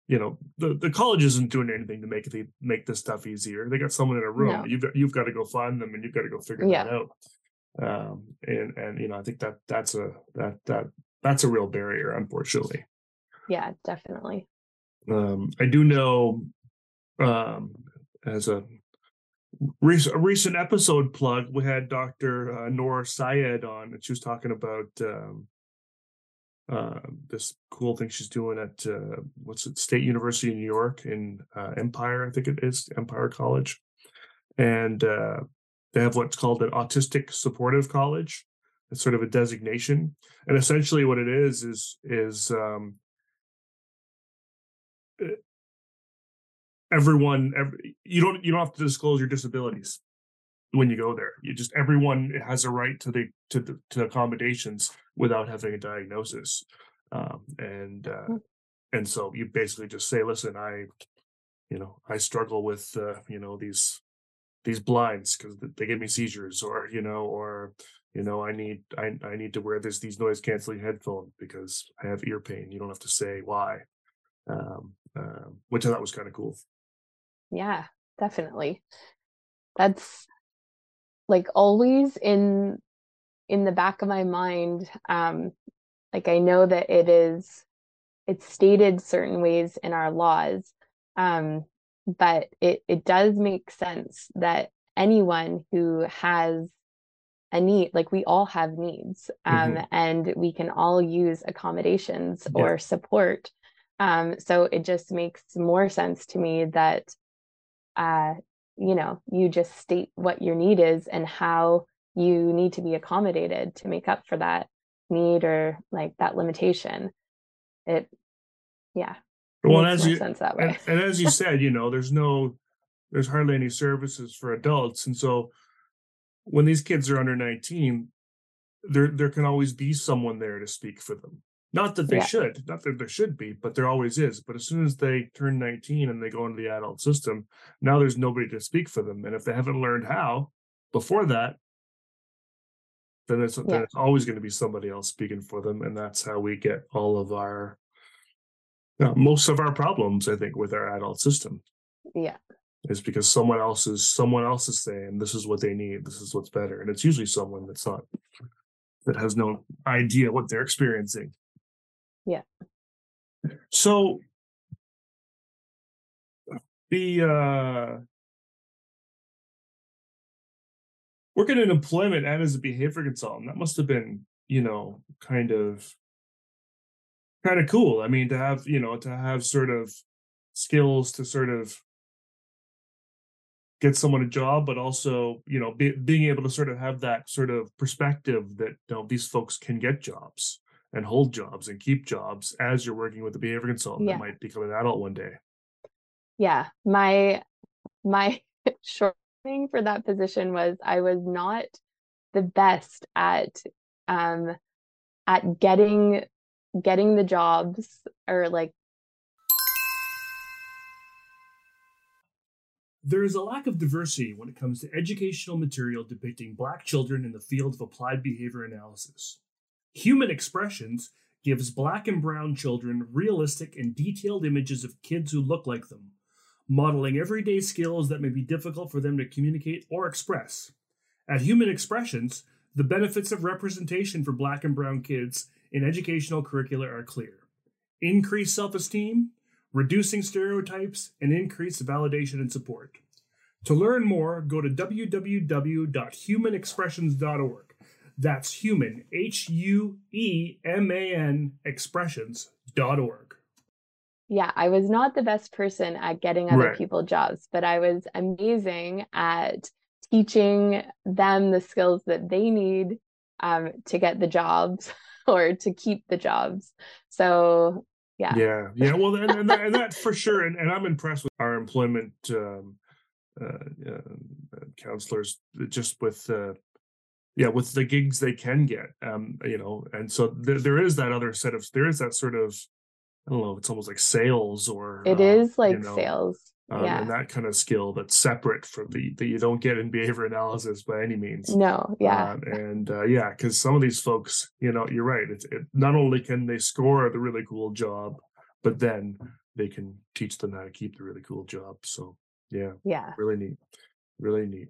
you know the, the college isn't doing anything to make the make this stuff easier. They got someone in a room. No. you've got you've got to go find them and you've got to go figure Yeah. that out. Um and and you know i think that that's a that that that's a real barrier unfortunately yeah definitely um, I do know um, as a, a recent episode plug, we had Dr. Uh, Noor Syed on, and she was talking about um, uh, this cool thing she's doing at uh, what's it, State University in New York in uh, Empire, I think it is Empire College, and uh, they have what's called an autistic supportive college. It's sort of a designation, and essentially what it is is is um, everyone every, you don't you don't have to disclose your disabilities when you go there. You just everyone has a right to the to the to accommodations without having a diagnosis. Um and uh Mm. and so you basically just say listen i you know i struggle with uh you know these these blinds because they give me seizures or you know or you know i need i, I need to wear this these noise canceling headphones because i have ear pain. You don't have to say why um, um, which i thought was kind of cool yeah definitely that's like always in in the back of my mind um like i know that it is it's stated certain ways in our laws um but it it does make sense that anyone who has a need like we all have needs um, mm-hmm. and we can all use accommodations yeah. or support um, so it just makes more sense to me that uh, you know you just state what your need is and how you need to be accommodated to make up for that need or like that limitation. It yeah well as you sense that way. and, and as you said you know there's no there's hardly any services for adults and so when these kids are under 19 there there can always be someone there to speak for them not that they yeah. should not that there should be but there always is. But as soon as they turn 19 and they go into the adult system now there's nobody to speak for them. And if they haven't learned how before that then it's, yeah. then it's always going to be somebody else speaking for them. And that's how we get all of our know, most of our problems i think with our adult system. Yeah. Is because someone else is someone else is saying this is what they need. This is what's better. And it's usually someone that's not that has no idea what they're experiencing yeah. So the uh working in employment and as a behavior consultant that must have been you know kind of kind of cool. I mean to have you know to have sort of skills to sort of get someone a job, but also you know be, being able to sort of have that sort of perspective that you know, these folks can get jobs and hold jobs and keep jobs as you're working with a behavior consultant yeah. that might become an adult one day. Yeah, my my short thing for that position was I was not the best at um at getting getting the jobs or like There is a lack of diversity when it comes to educational material depicting Black children in the field of applied behavior analysis. Hueman Expressions gives Black and Brown children realistic and detailed images of kids who look like them, modeling everyday skills that may be difficult for them to communicate or express. At Hueman Expressions, the benefits of representation for Black and Brown kids in educational curricula are clear increased self esteem, reducing stereotypes, and increased validation and support. To learn more, go to www.huemanexpressions.org. That's human, H U E M A N, expressions.org. Yeah, I was not the best person at getting other right. people jobs, but I was amazing at teaching them the skills that they need um, to get the jobs or to keep the jobs. So yeah yeah yeah well and, and, that, and that for sure and, and i'm impressed with our employment um, uh, uh, counselors just with uh, yeah with the gigs they can get um you know and so there, there is that other set of there is that sort of i don't know it's almost like sales or it uh, is like you know, sales um, yeah. and that kind of skill that's separate from the that you don't get in behavior analysis by any means. No, yeah, um, and uh, yeah, because some of these folks, you know, you're right. It's it, not only can they score the really cool job, but then they can teach them how to keep the really cool job. So yeah, yeah, really neat, really neat.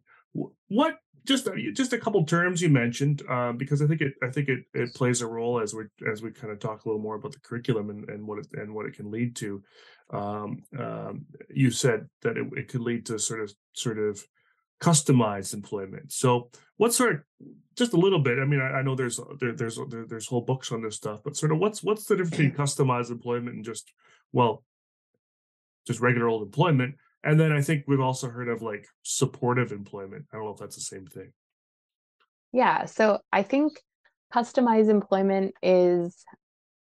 What just just a couple terms you mentioned um, because I think it I think it it plays a role as we as we kind of talk a little more about the curriculum and, and what it and what it can lead to. Um, um, you said that it, it could lead to sort of sort of customized employment. So what sort of just a little bit. I mean, I, I know there's there, there's there, there's whole books on this stuff, but sort of what's what's the difference between customized employment and just well, just regular old employment? And then I think we've also heard of like supportive employment. I don't know if that's the same thing. Yeah. So I think customized employment is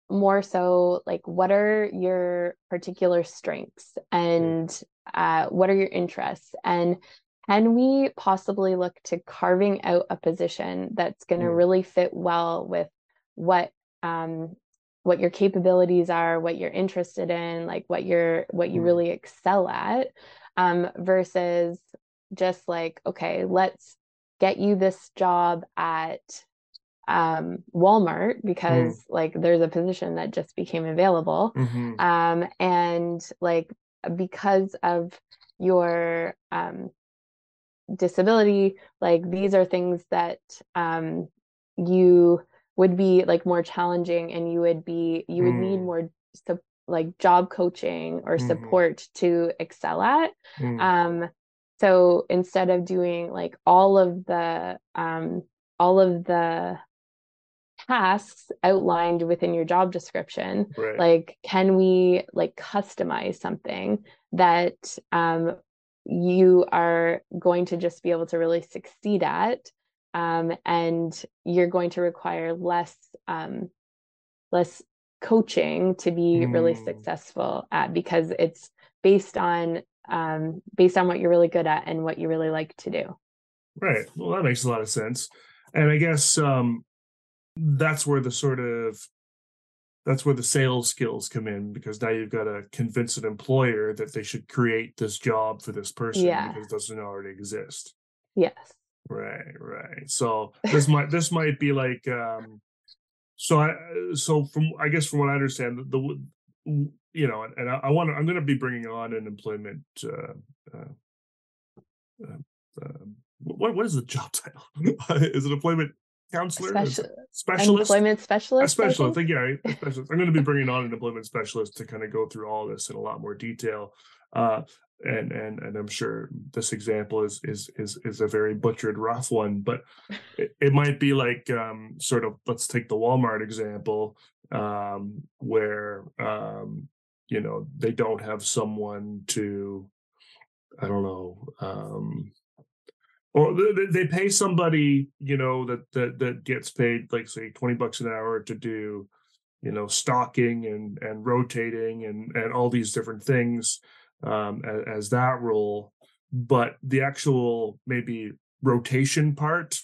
more so like what are your particular strengths and uh, what are your interests and can we possibly look to carving out a position that's going to mm. really fit well with what um, what your capabilities are what you're interested in like what you're what you mm. really excel at um, versus just like okay let's get you this job at um, Walmart because mm. like there's a position that just became available. Mm-hmm. Um, and like because of your um, disability, like these are things that um, you would be like more challenging and you would be you would mm. need more so, like job coaching or mm-hmm. support to excel at. Mm. Um, so instead of doing like all of the um, all of the tasks outlined within your job description right. like can we like customize something that um, you are going to just be able to really succeed at um, and you're going to require less um, less coaching to be mm. really successful at because it's based on um, based on what you're really good at and what you really like to do right well that makes a lot of sense and i guess um, that's where the sort of that's where the sales skills come in because now you've got to convince an employer that they should create this job for this person yeah. because it doesn't already exist. Yes. Right, right. So this might this might be like um so I so from I guess from what I understand the, the you know and I, I want I'm going to be bringing on an employment uh, uh, uh, what what is the job title? is it employment counselor, Special, specialist, employment specialist. A specialist, I think, yeah, specialist. I'm going to be bringing on an employment specialist to kind of go through all this in a lot more detail. Uh, and and and I'm sure this example is is is is a very butchered, rough one, but it, it might be like um, sort of let's take the Walmart example, um, where um, you know they don't have someone to, I don't know, um, or they pay somebody you know that that that gets paid like say 20 bucks an hour to do you know stocking and and rotating and and all these different things um as, as that role but the actual maybe rotation part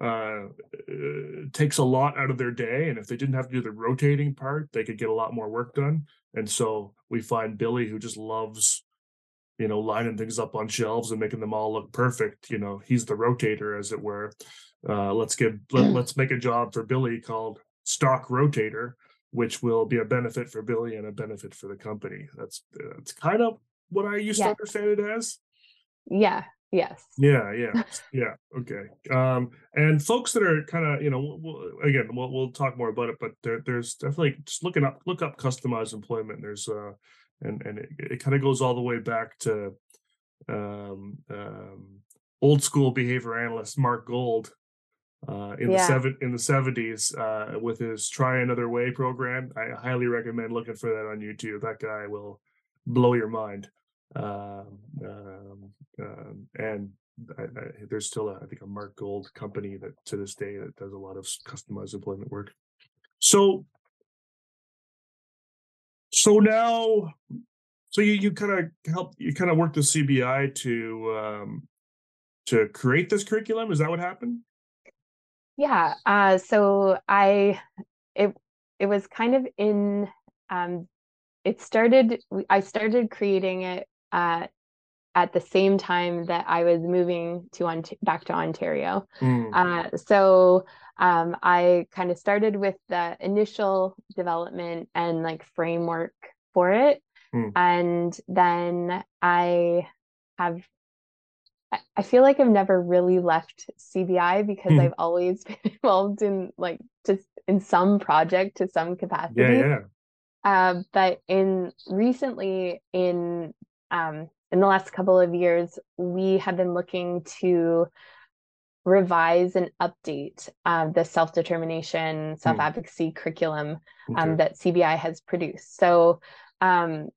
uh, uh, takes a lot out of their day and if they didn't have to do the rotating part they could get a lot more work done and so we find billy who just loves you know, lining things up on shelves and making them all look perfect. You know, he's the rotator, as it were. Uh, let's give let, let's make a job for Billy called stock rotator, which will be a benefit for Billy and a benefit for the company. That's that's kind of what I used yeah. to understand it as. Yeah. Yes. Yeah. Yeah. yeah. Okay. Um, and folks that are kind of, you know, we'll, again, we'll we'll talk more about it, but there, there's definitely just looking up, look up customized employment. There's uh, and and it, it kind of goes all the way back to um, um, old school behavior analyst Marc Gold uh, in yeah. the seven in the seventies uh, with his "Try Another Way" program. I highly recommend looking for that on YouTube. That guy will blow your mind. Um, um, um and I, I, there's still, a, I think, a Marc Gold company that to this day that does a lot of customized employment work. So so now, so you you kind of help you kind of work the CBI to um, to create this curriculum. Is that what happened? Yeah. Uh, so I it it was kind of in um, it started. I started creating it uh, at the same time that I was moving to on back to Ontario. Mm. Uh, so um, I kind of started with the initial development and like framework for it. Mm. And then I have, I feel like I've never really left CBI because mm. I've always been involved in like just in some project to some capacity. Yeah, yeah. Uh, but in recently in um, in the last couple of years, we have been looking to revise and update uh, the self determination, hmm. self advocacy mm. curriculum um, okay. that CBI has produced. So, um,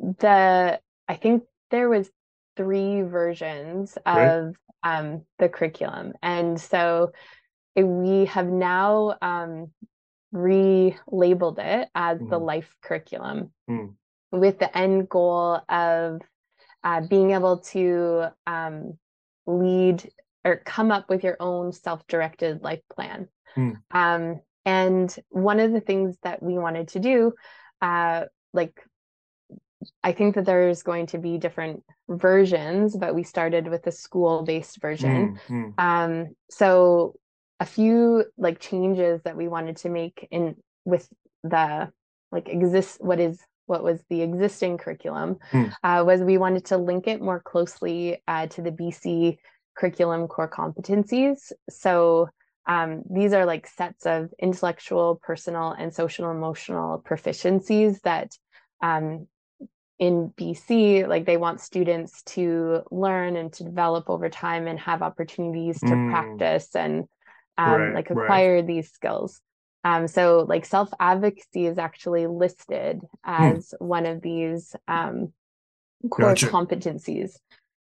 the I think there was three versions of right. um, the curriculum, and so we have now um, relabeled it as mm. the life curriculum, mm. with the end goal of uh, being able to um, lead or come up with your own self-directed life plan. Mm. Um, and one of the things that we wanted to do, uh, like I think that there's going to be different versions, but we started with the school-based version. Mm, mm. Um, so a few like changes that we wanted to make in with the like exist what is what was the existing curriculum mm. uh, was we wanted to link it more closely uh, to the BC curriculum core competencies. So um, these are like sets of intellectual, personal, and social emotional proficiencies that um, in BC, like they want students to learn and to develop over time and have opportunities to mm. practice and um, right, like acquire right. these skills. Um, so like self advocacy is actually listed hmm. as one of these um, core gotcha. competencies.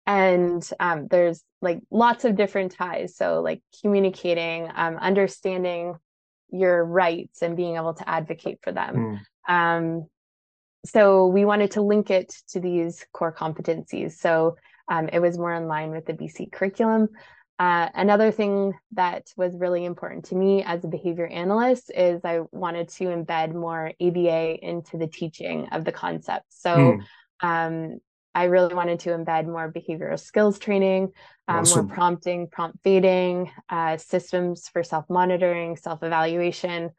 And um, there's like lots of different ties. So like communicating, um, understanding your rights and being able to advocate for them. Mm. So we wanted to link it to these core competencies. So um, it was more in line with the BC curriculum. Uh, another thing that was really important to me as a behavior analyst is I wanted to embed more ABA into the teaching of the concept. So mm. um, I really wanted to embed more behavioral skills training, um, awesome. more prompting, prompt fading, uh, systems for self monitoring, self evaluation,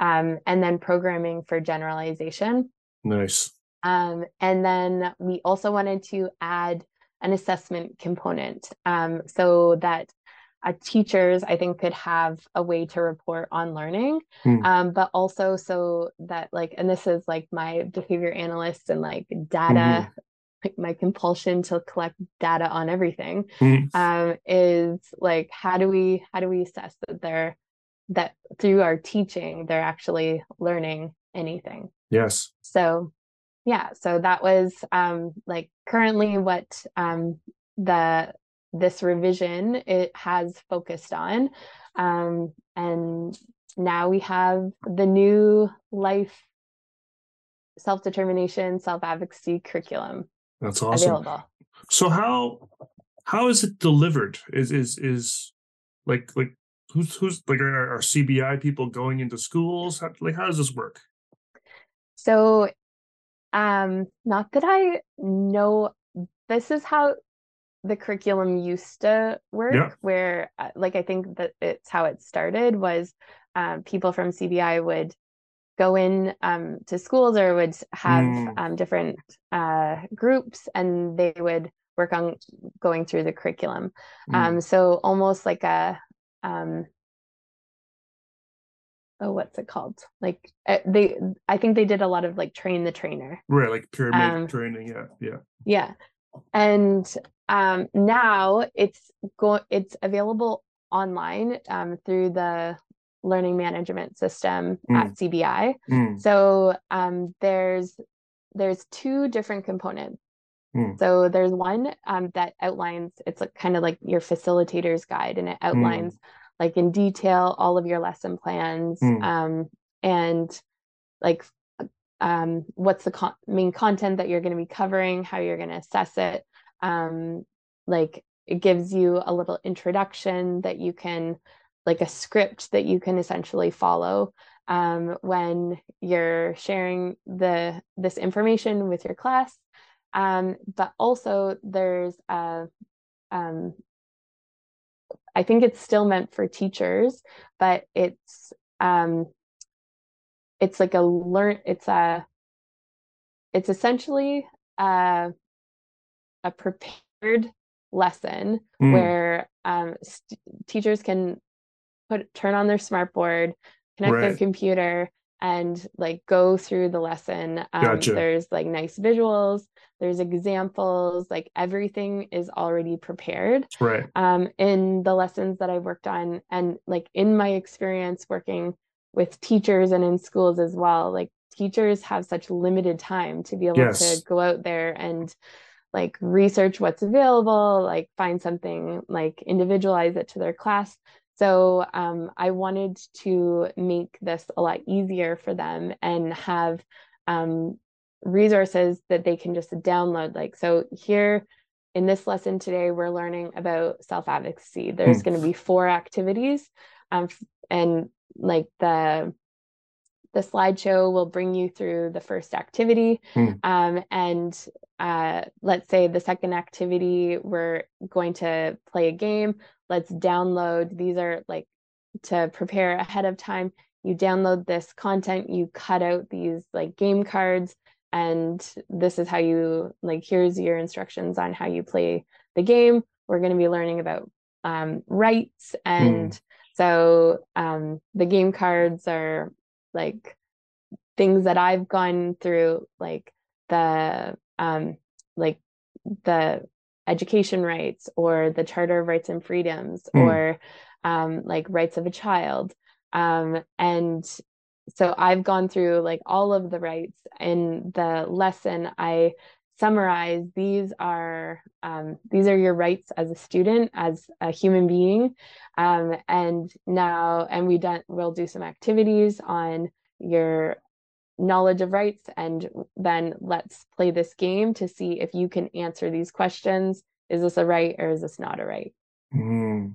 um, and then programming for generalization. Nice. Um, and then we also wanted to add an assessment component um, so that uh, teachers i think could have a way to report on learning mm. um, but also so that like and this is like my behavior analyst and like data mm-hmm. like my compulsion to collect data on everything mm. um, is like how do we how do we assess that they're that through our teaching they're actually learning anything yes. So yeah so that was um like currently what um the this revision it has focused on um and now we have the new life self-determination self-advocacy curriculum that's awesome. available. so how how is it delivered? Is is is like like who's who's like are, are cbi people going into schools? How, like how does this work so um, not that I know this is how the curriculum used to work, yeah. where uh, like I think that it's how it started was um, people from CBI would go in um, to schools or would have mm. um, different uh, groups and they would work on going through the curriculum. Mm. Um, so almost like a um, oh what's it called like uh, they i think they did a lot of like train the trainer right like pyramid um, training yeah yeah yeah and um now it's go it's available online um through the learning management system mm. at cbi mm. so um there's there's two different components mm. so there's one um, that outlines it's like kind of like your facilitator's guide and it mm. outlines like in detail all of your lesson plans mm. um, and like um, what's the con- main content that you're going to be covering how you're going to assess it um, like it gives you a little introduction that you can like a script that you can essentially follow um, when you're sharing the this information with your class um, but also there's a um, I think it's still meant for teachers, but it's um it's like a learn it's a it's essentially a, a prepared lesson mm. where um, st- teachers can put turn on their smartboard, connect right. their computer, and like go through the lesson. Um, gotcha. There's like nice visuals there's examples like everything is already prepared right um in the lessons that i've worked on and like in my experience working with teachers and in schools as well like teachers have such limited time to be able yes. to go out there and like research what's available like find something like individualize it to their class so um, i wanted to make this a lot easier for them and have um, resources that they can just download. Like, so here in this lesson today, we're learning about self advocacy. There's mm. going to be four activities, um, and like the the slideshow will bring you through the first activity. Mm. Um, and uh, let's say the second activity, we're going to play a game. Let's download. These are like to prepare ahead of time you download this content you cut out these like game cards and this is how you like here's your instructions on how you play the game we're going to be learning about um, rights and mm. so um, the game cards are like things that i've gone through like the um, like the education rights or the charter of rights and freedoms mm. or um, like rights of a child um, and so I've gone through like all of the rights in the lesson. I summarize these are um, these are your rights as a student, as a human being, um, and now and we done we'll do some activities on your knowledge of rights and then let's play this game to see if you can answer these questions is this a right or is this not a right mm.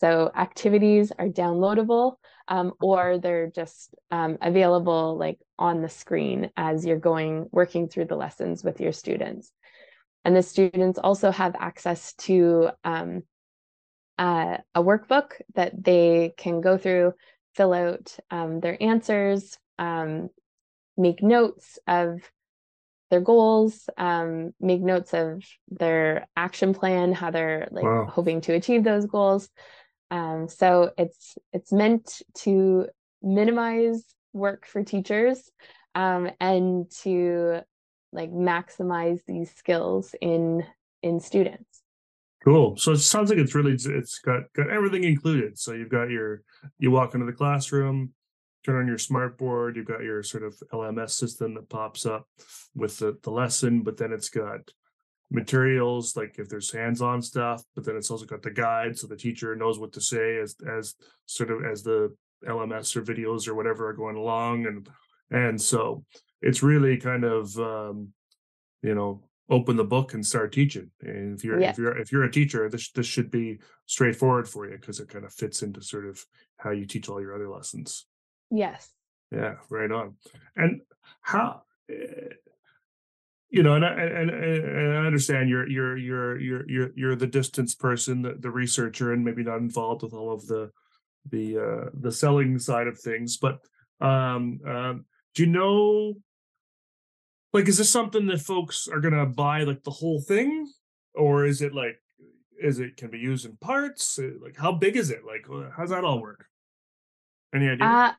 So activities are downloadable um, or they're just um, available like on the screen as you're going working through the lessons with your students. And the students also have access to um, uh, a workbook that they can go through, fill out um, their answers, um, make notes of their goals, um, make notes of their action plan, how they're like wow. hoping to achieve those goals. Um, so it's it's meant to minimize work for teachers um, and to like maximize these skills in in students. Cool. So it sounds like it's really it's got got everything included. So you've got your you walk into the classroom, turn on your smart board, you've got your sort of LMS system that pops up with the, the lesson, but then it's got materials like if there's hands-on stuff but then it's also got the guide so the teacher knows what to say as as sort of as the lms or videos or whatever are going along and and so it's really kind of um you know open the book and start teaching. And if you're if you're if you're a teacher this this should be straightforward for you because it kind of fits into sort of how you teach all your other lessons. Yes. Yeah right on. And how eh, you know, and I, and, and I understand you're you're you're you're you're you're the distance person, the, the researcher, and maybe not involved with all of the the uh, the selling side of things. But um, um, do you know, like, is this something that folks are gonna buy like the whole thing, or is it like, is it can be used in parts? Uh, like, how big is it? Like, how's that all work? Any idea? Uh,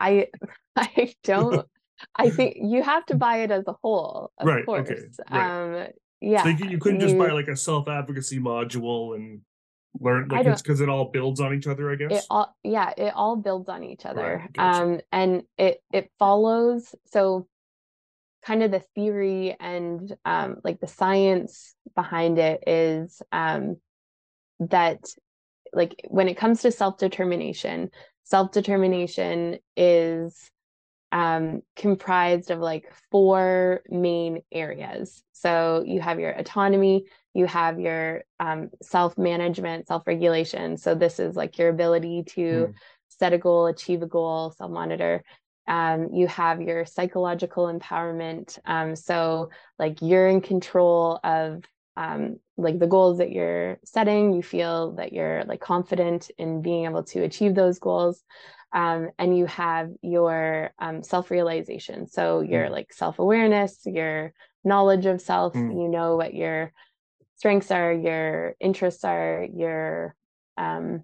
I I don't I think you have to buy it as a whole, of right, course. Okay, right. Um, yeah. So you, you couldn't you, just buy like a self advocacy module and learn like it's because it all builds on each other, I guess. It all yeah, it all builds on each other. Right, gotcha. Um and it it follows so kind of the theory and um like the science behind it is um that like when it comes to self-determination, self-determination is um, comprised of like four main areas. So you have your autonomy, you have your um, self management, self regulation. So this is like your ability to mm. set a goal, achieve a goal, self monitor. Um, you have your psychological empowerment. Um, so like you're in control of um, like the goals that you're setting. You feel that you're like confident in being able to achieve those goals um, and you have your um, self-realization so your mm. like self-awareness your knowledge of self mm. you know what your strengths are your interests are your um,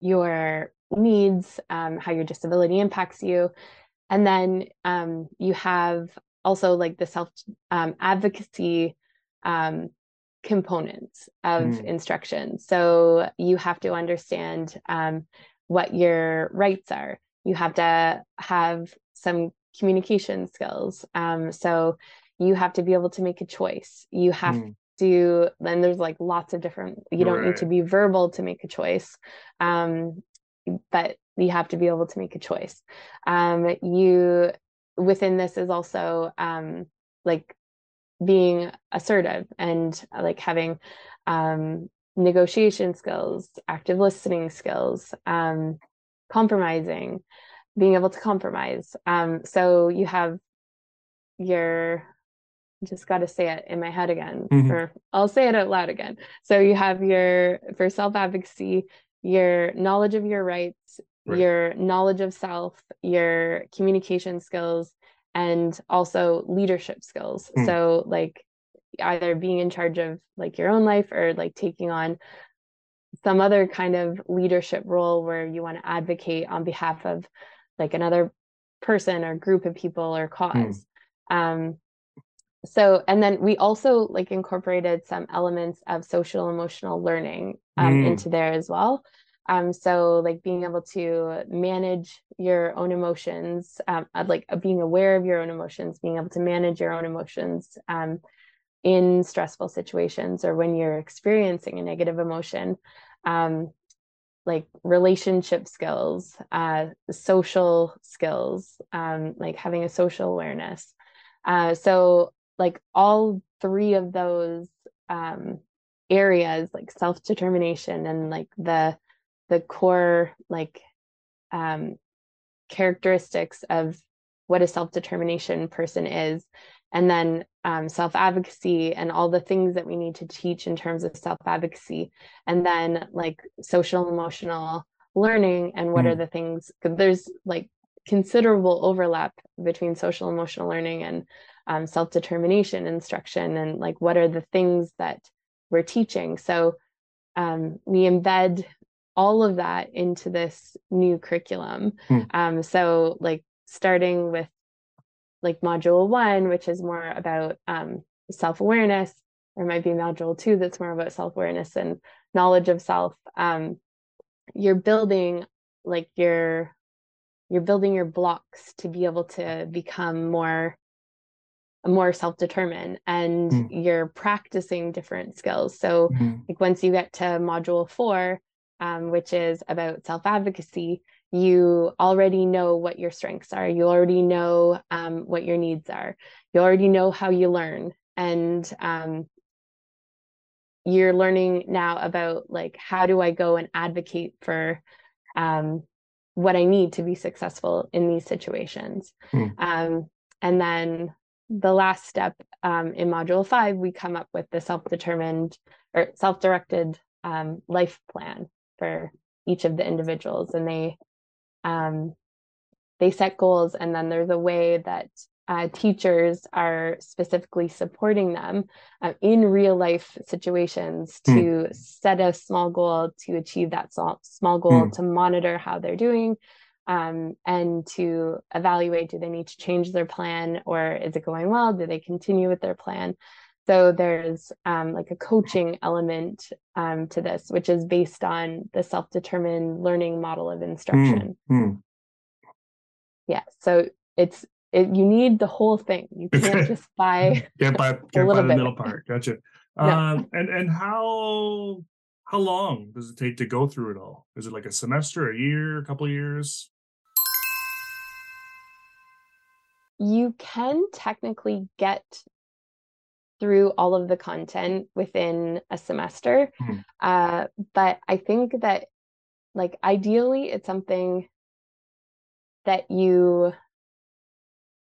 your needs um, how your disability impacts you and then um, you have also like the self um, advocacy components of mm. instruction so you have to understand um, what your rights are. You have to have some communication skills. Um, so you have to be able to make a choice. You have mm. to, then there's like lots of different, you don't right. need to be verbal to make a choice. Um, but you have to be able to make a choice. Um, you, within this is also um, like being assertive and like having um, negotiation skills, active listening skills, um, compromising, being able to compromise. Um, so you have your just got to say it in my head again, mm-hmm. or I'll say it out loud again. So you have your for self advocacy, your knowledge of your rights, right. your knowledge of self, your communication skills, and also leadership skills. Mm. So, like, either being in charge of like your own life or like taking on some other kind of leadership role where you want to advocate on behalf of like another person or group of people or cause. Mm. Um, so and then we also like incorporated some elements of social emotional learning um, mm. into there as well um, so like being able to manage your own emotions um, like being aware of your own emotions being able to manage your own emotions um, in stressful situations or when you're experiencing a negative emotion um, like relationship skills uh, social skills um, like having a social awareness. Uh, so like all three of those um, areas like self-determination and like the the core like um, characteristics of what a self-determination person is and then um, self-advocacy and all the things that we need to teach in terms of self-advocacy. And then like social emotional learning and what mm. are the things there's like considerable overlap between social emotional learning and um, self-determination instruction and like what are the things that we're teaching. So um, we embed all of that into this new curriculum. Um, so like starting with like module one which is more about um, self-awareness there might be module two that's more about self-awareness and knowledge of self um, you're building like your you're building your blocks to be able to become more more self-determined and mm. you're practicing different skills so mm. like once you get to module four um, which is about self-advocacy you already know what your strengths are. You already know um, what your needs are. You already know how you learn. And um, you're learning now about like how do i go and advocate for um, what i need to be successful in these situations. Mm. and then the last step um, in module five, we come up with the self-determined or self-directed um, life plan for each of the individuals, and they um, they set goals, and then there's a way that uh, teachers are specifically supporting them uh, in real life situations to mm. set a small goal to achieve that small, small goal mm. to monitor how they're doing um, and to evaluate do they need to change their plan or is it going well? Do they continue with their plan? So there's um, like a coaching element um, to this, which is based on the self determined learning model of instruction. Mm, Yeah. So it's, it, you need the whole thing. You can't just buy, can't buy, can't buy the bit. middle part. Gotcha. No. Um, and, and how, how long does it take to go through it all? Is it like a semester, a year, a couple years? you can technically get through all of the content within a semester. Mm-hmm. Uh, but I think that, like, ideally, it's something that you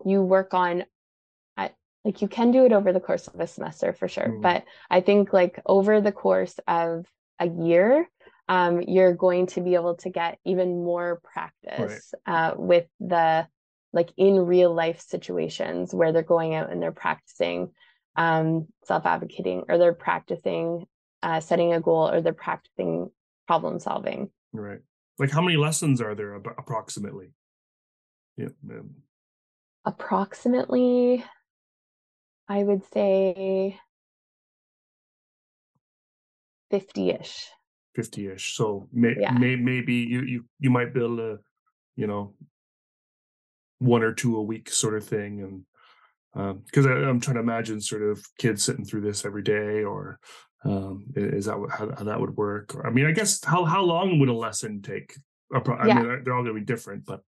you work on at, like you can do it over the course of a semester for sure mm-hmm. but i think like over the course of a year um, you're going to be able to get even more practice right. uh, with the like in real life situations where they're going out and they're practicing um, self-advocating or they're practicing uh, setting a goal or they're practicing problem solving. Right. Like how many lessons are there approximately? Yeah approximately i would say 50ish 50ish so may, yeah. may, maybe you, you you might able to you know one or two a week sort of thing and because um, i'm trying to imagine sort of kids sitting through this every day or um, is that how, how, that would work or, i mean i guess how, how long would a lesson take i yeah. mean they're all going to be different but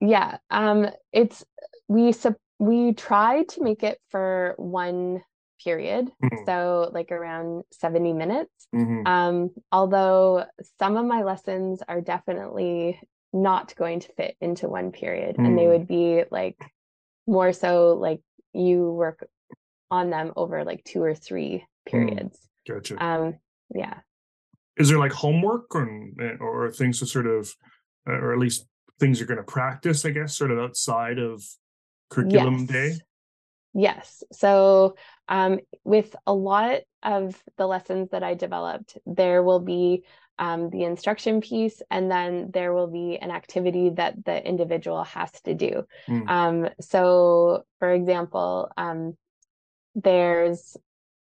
yeah um it's we we try to make it for one period mm-hmm. so like around 70 minutes mm-hmm. um although some of my lessons are definitely not going to fit into one period mm. and they hmm. would be like more so like you work on them over like two or three hmm. periods mm. gotcha um yeah is there like homework or or things to sort of uh, or at least things you're going to practice i guess sort of outside of curriculum yes. day yes so um, with a lot of the lessons that i developed there will be um, the instruction piece, and then there will be an activity that the individual has to do. Mm. Um, so, for example, um, there's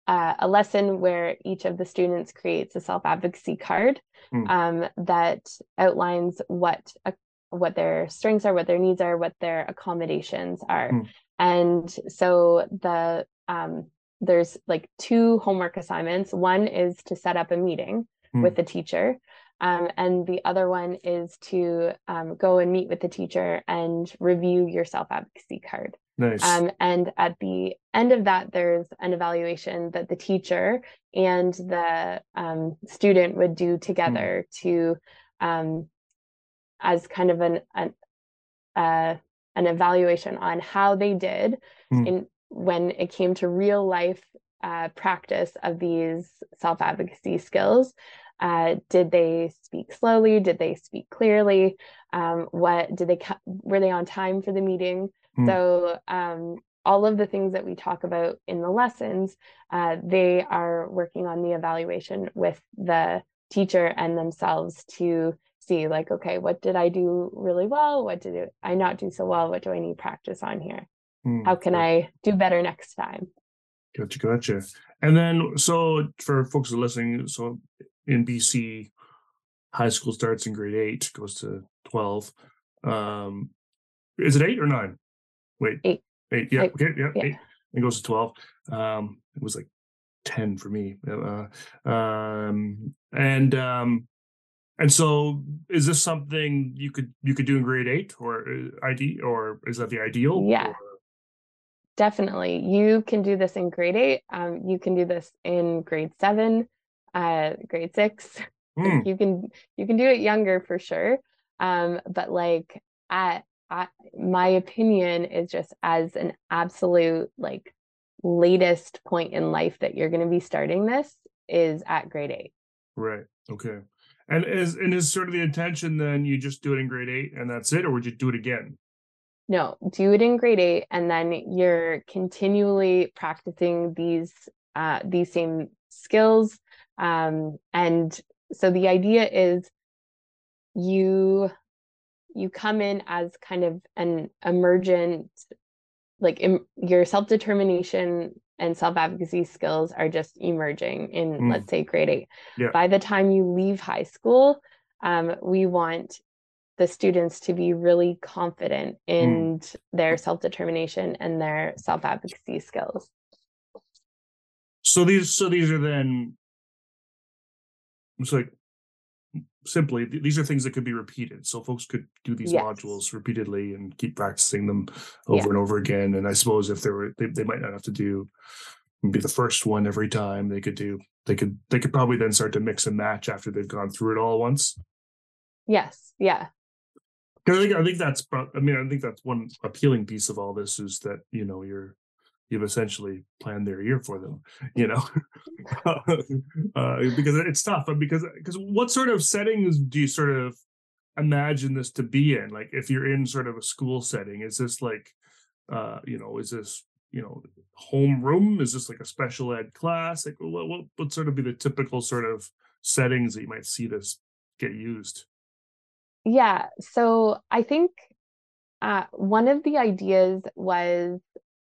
uh, a lesson where each of the students creates a self advocacy card mm. that outlines what a, what their strengths are, what their needs are, what their accommodations are, mm. and so the um, there's like two homework assignments. One is to set up a meeting mm. with the teacher. Um, and the other one is to um, go and meet with the teacher and review your self advocacy card. Nice. Um, and at the end of that, there's an evaluation that the teacher and the um, student would do together mm. to, um, as kind of an an, uh, an evaluation on how they did mm. in when it came to real life uh, practice of these self advocacy skills. Uh, did they speak slowly? Did they speak clearly? Um, what did they were they on time for the meeting? Mm. So um, all of the things that we talk about in the lessons, uh, they are working on the evaluation with the teacher and themselves to see like okay what did i do really well what did i not do so well what do i need practice on here mm, how can i do better next time Gotcha, gotcha. And then, so for folks who are listening, so in BC, high school starts in grade eight, goes to 12. Um, is it eight or nine? Wait, eight. Eight, yeah, eight. okay, yeah, yeah, eight. It goes to 12. Um, it was like 10 for me. Uh, um, and, um, and so is this something you could you could do in grade eight or uh, ID or is that the ideal? Yeah. Or? Definitely. You can do this in grade eight. Um, you can do this in grade seven, uh, grade six. Mm. you can you can do it younger for sure. Um, but like at, at my opinion is just as an absolute like latest point in life that you're going to be starting this is at grade eight. Right. Okay. And is and is sort of the intention then you just do it in grade eight and that's it, or would you do it again? No, do it in grade eight, and then you're continually practicing these uh, these same skills. Um, and so the idea is you you come in as kind of an emergent like Im- your self-determination and self-advocacy skills are just emerging in mm. let's say grade eight yeah. by the time you leave high school um, we want the students to be really confident in mm. their self-determination and their self-advocacy skills. So these so these are then it's like simply these are things that could be repeated. So folks could do these yes. modules repeatedly and keep practicing them over yeah. and over again. And i suppose if there were they, they might not have to do be the first one every time. They could do they could they could probably then start to mix and match after they've gone through it all once. Yes. Yeah I think I think that's I mean I think that's one appealing piece of all this is that you know you're you've essentially planned their year for them you know? Uh, because it's tough because because what sort of settings do you sort of imagine this to be in? Like if you're in sort of a school setting is this like uh you know is this you know homeroom? is this like a special ed class? Like what what would sort of be the typical sort of settings that you might see this get used yeah. So I think uh, one of the ideas was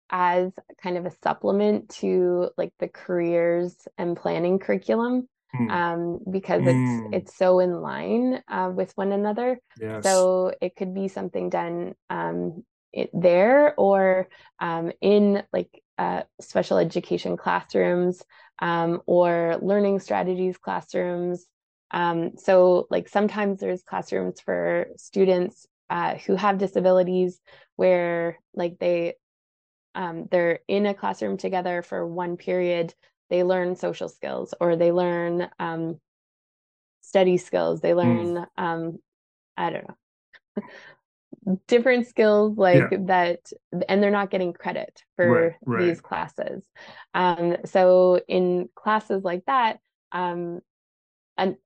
as kind of a supplement to like the careers and planning curriculum mm. um, because mm. it's it's so in line uh, with one another. Yes. So it could be something done um, it, there or um, in like uh, special education classrooms um, or learning strategies classrooms um, so, like sometimes there's classrooms for students uh, who have disabilities where, like, they um, they're in a classroom together for one period. They learn social skills, or they learn um, study skills. They hmm. learn, mm. um, I don't know, different skills like yeah. that, and they're not getting credit for right, right. these classes. Um, so, in classes like that, um, and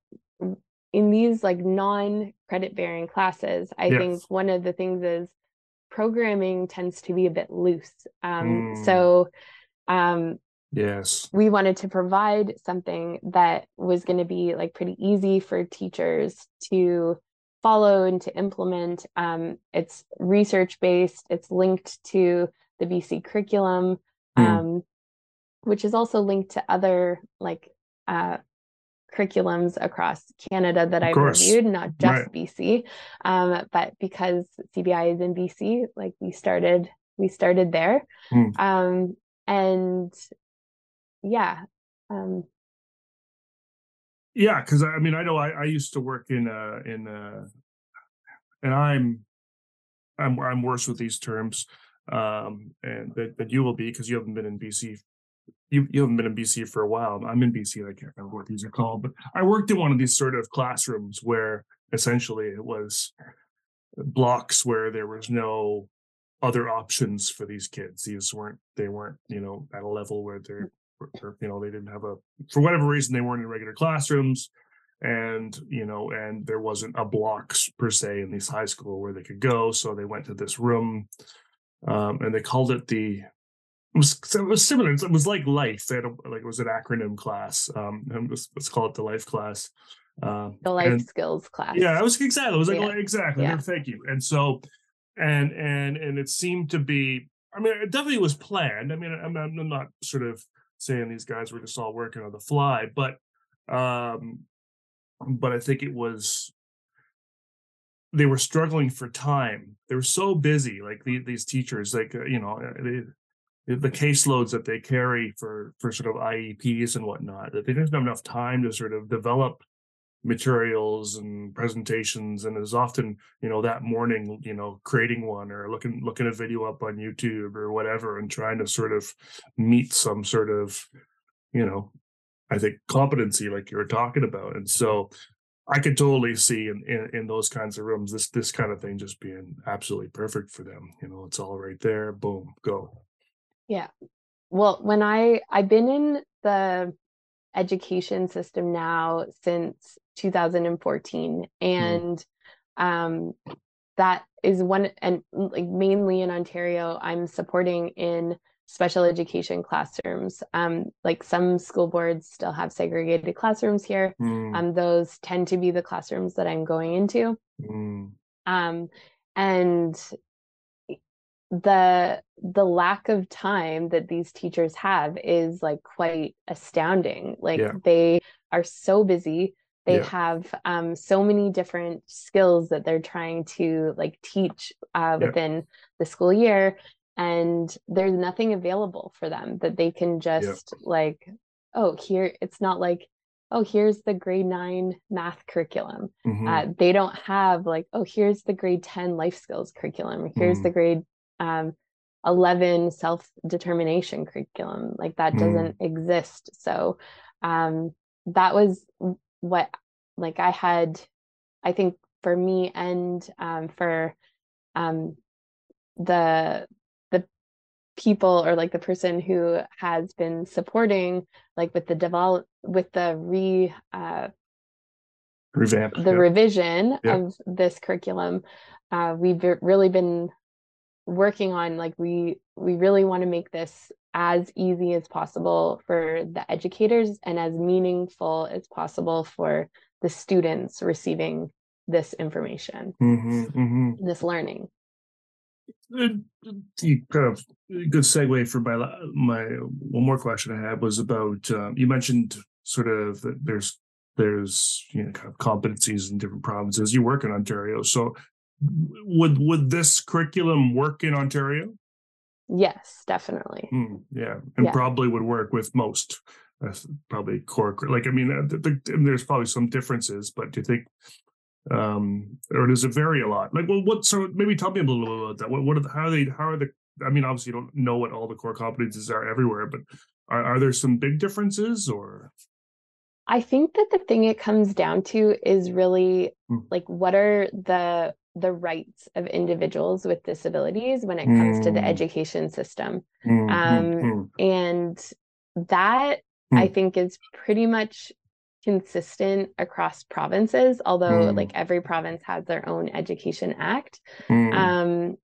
in these like non credit bearing classes, I yes. think one of the things is programming tends to be a bit loose. Um, mm. So, um, yes, we wanted to provide something that was going to be like pretty easy for teachers to follow and to implement. Um, it's research based, it's linked to the BC curriculum, mm. um, which is also linked to other like uh, curriculums across Canada that I've reviewed, not just right. BC. Um, but because CBI is in BC, like we started, we started there. Mm. Um, and yeah. Um, yeah, because I mean, I know I, I used to work in uh in uh and I'm I'm I'm worse with these terms um and that, that you will be because you haven't been in BC you, you haven't been in BC for a while. I'm in BC I can't remember what these are called, but I worked in one of these sort of classrooms where essentially it was blocks where there was no other options for these kids. These weren't they weren't, you know, at a level where they're you know, they didn't have a for whatever reason they weren't in regular classrooms and you know and there wasn't a blocks per se in this high school where they could go so they went to this room um, and they called it the it was, it was similar. It was like life. They had a, like it was an acronym class. Um, let's, let's call it the life class. Uh, the life and, skills class. Yeah, I was exactly. It was like yeah. exactly. Yeah. Thank you. And so, and and and it seemed to be. I mean, it definitely was planned. I mean, I'm not, I'm not sort of saying these guys were just all working on the fly, but um, but I think it was they were struggling for time. They were so busy, like the, these teachers, like uh, you know, uh, they, the caseloads that they carry for for sort of IEPs and whatnot that they don't have enough time to sort of develop materials and presentations and is often you know that morning you know creating one or looking looking a video up on YouTube or whatever and trying to sort of meet some sort of you know I think competency like you were talking about. And so I could totally see in, in, in those kinds of rooms this this kind of thing just being absolutely perfect for them you know it's all right there boom go yeah. Well, when I I've been in the education system now since 2014 mm-hmm. and mm. um that is one and like mainly in Ontario I'm supporting in special education classrooms. Um, like some school boards still have segregated classrooms here. Mm. Um, those tend to be the classrooms that I'm going into. Mm. Um, and the the lack of time that these teachers have is like quite astounding like yeah. they are so busy they yeah. have um, so many different skills that they're trying to like teach uh, yeah. within the school year and there's nothing available for them that they can just like oh here it's not like oh here's the grade 9 math curriculum mm-hmm. uh, they don't have like oh here's the grade 10 life skills curriculum here's mm-hmm. the grade um, 11 self determination curriculum like that doesn't mm. exist so um, that was what like i had i think for me and um, for um, the the people or like the person who has been supporting like with the develop with the re uh, revamp the yeah. revision yeah. of this curriculum uh, we've really been working on like we we really want to make this as easy as possible for the educators and as meaningful as possible for the students receiving this information mm-hmm, mm-hmm. this learning you kind of good segue for my my one more question i had was about uh, you mentioned sort of that there's there's you know kind of competencies in different provinces you work in ontario so would would this curriculum work in Ontario? Yes, definitely. Mm, yeah, and yeah. probably would work with most. Uh, probably core like I mean, uh, the, the, there's probably some differences, but do you think, um, or does it vary a lot? Like, well, what? So maybe tell me a little bit about that. What? What? Are the, how are they? How are the? I mean, obviously, you don't know what all the core competencies are everywhere, but are, are there some big differences or? I think that the thing it comes down to is really hmm. like what are the the rights of individuals with disabilities when it comes mm. to the mm. education system. Mm, um, mm, and that I think is pretty much consistent across provinces, although like every province has their own education act. Um,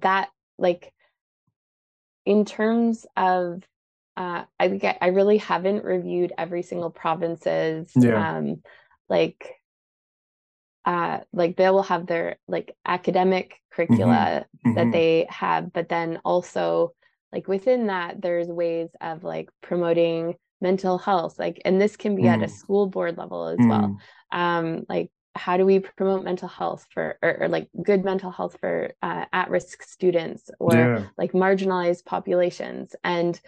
that like in terms of uh, I think I, I really haven't reviewed every single province's Yeah. um, like uh, like they will have their like academic curricula that Mhm. they have, but then also like within that, there's ways of like promoting mental health, like, and this can be at a Mm. school board level as well. Mm. Um, like, how do we promote mental health for, or, or like good mental health for uh, at-risk students or yeah. like marginalized populations and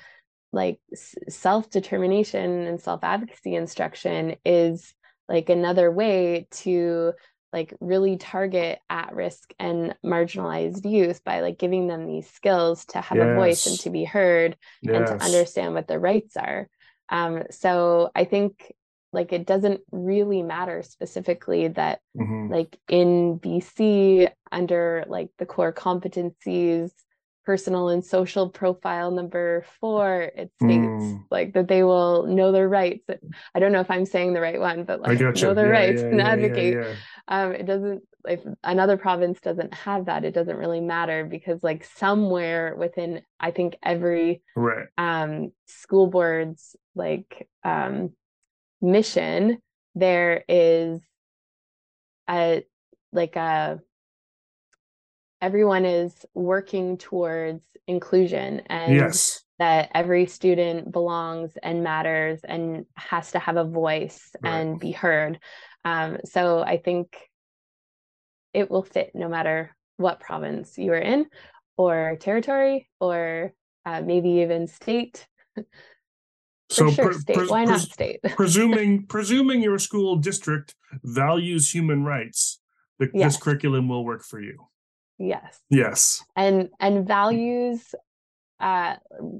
like s- self-determination and self-advocacy instruction is like another way to like really target at-risk and marginalized youth by like giving them these skills to have a voice and to be heard and to understand what their rights are. Um, so i think like it doesn't really matter specifically that Mhm. like in BC under like the core competencies personal and social profile number 4 it states Mm. like that they will know their rights I don't know if I'm saying the right one but I like gotcha. know their Yeah, rights yeah, and yeah, advocate um it doesn't if another province doesn't have that it doesn't really matter because like somewhere within I think every Right. um, school boards like um, mission there is a like a everyone is working towards inclusion and Yes. that every student belongs and matters and has to have a voice Right. and be heard um, so i think it will fit no matter what province you are in or territory or uh, maybe even state So sure pre- state pres- why not state presuming presuming your school district values human rights, the, this curriculum will work for you. Yes Yes. and and values uh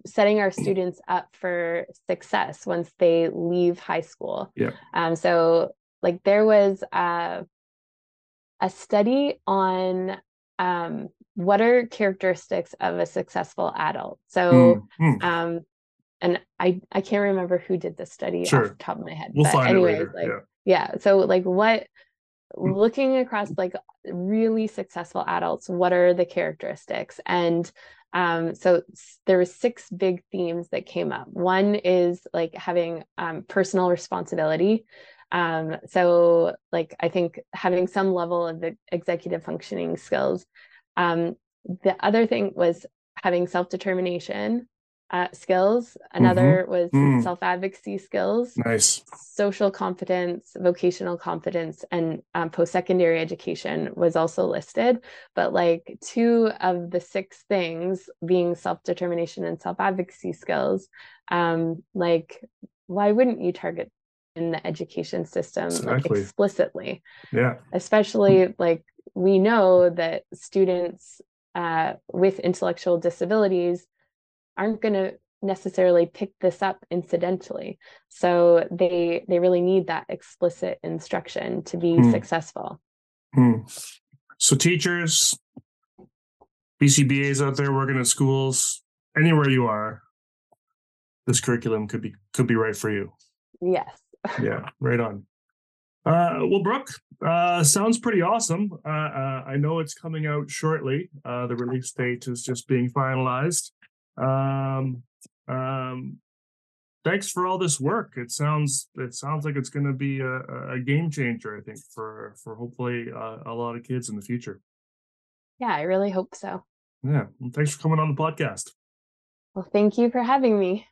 setting our students up for success once they leave high school Yeah. um so like there was a a study on um what are characteristics of a successful adult so Mm, mm. um and i i can't remember who did this study Sure. off the top of my head We'll but find anyways like yeah. yeah so like what. Looking across like really successful adults what are the characteristics? And um so there was six big themes that came up. One is like having um, personal responsibility. Um so like i think having some level of the executive functioning skills. Um the other thing was having self-determination uh, skills another was Mm. self-advocacy skills Nice. social competence, vocational competence, and um, post secondary education was also listed. But like two of the six things being self determination and self advocacy skills, um, like why wouldn't you target in the education system like explicitly? Yeah. Especially like we know that students uh, with intellectual disabilities aren't going to necessarily pick this up incidentally so they they really need that explicit instruction to be Hmm. successful Hmm. So teachers, BCBAs out there working at schools, anywhere you are, this curriculum could be could be right for you. yes Yeah, right on. Uh, well, Brooke, uh, sounds pretty awesome. Uh, uh, I know it's coming out shortly. Uh, the release date is just being finalized. Um, um, thanks for all this work. It sounds it sounds like it's going to be a, a- game changer. I think for for hopefully uh, a lot of kids in the future. yeah i really hope so Yeah, well, thanks for coming on the podcast. well thank you for having me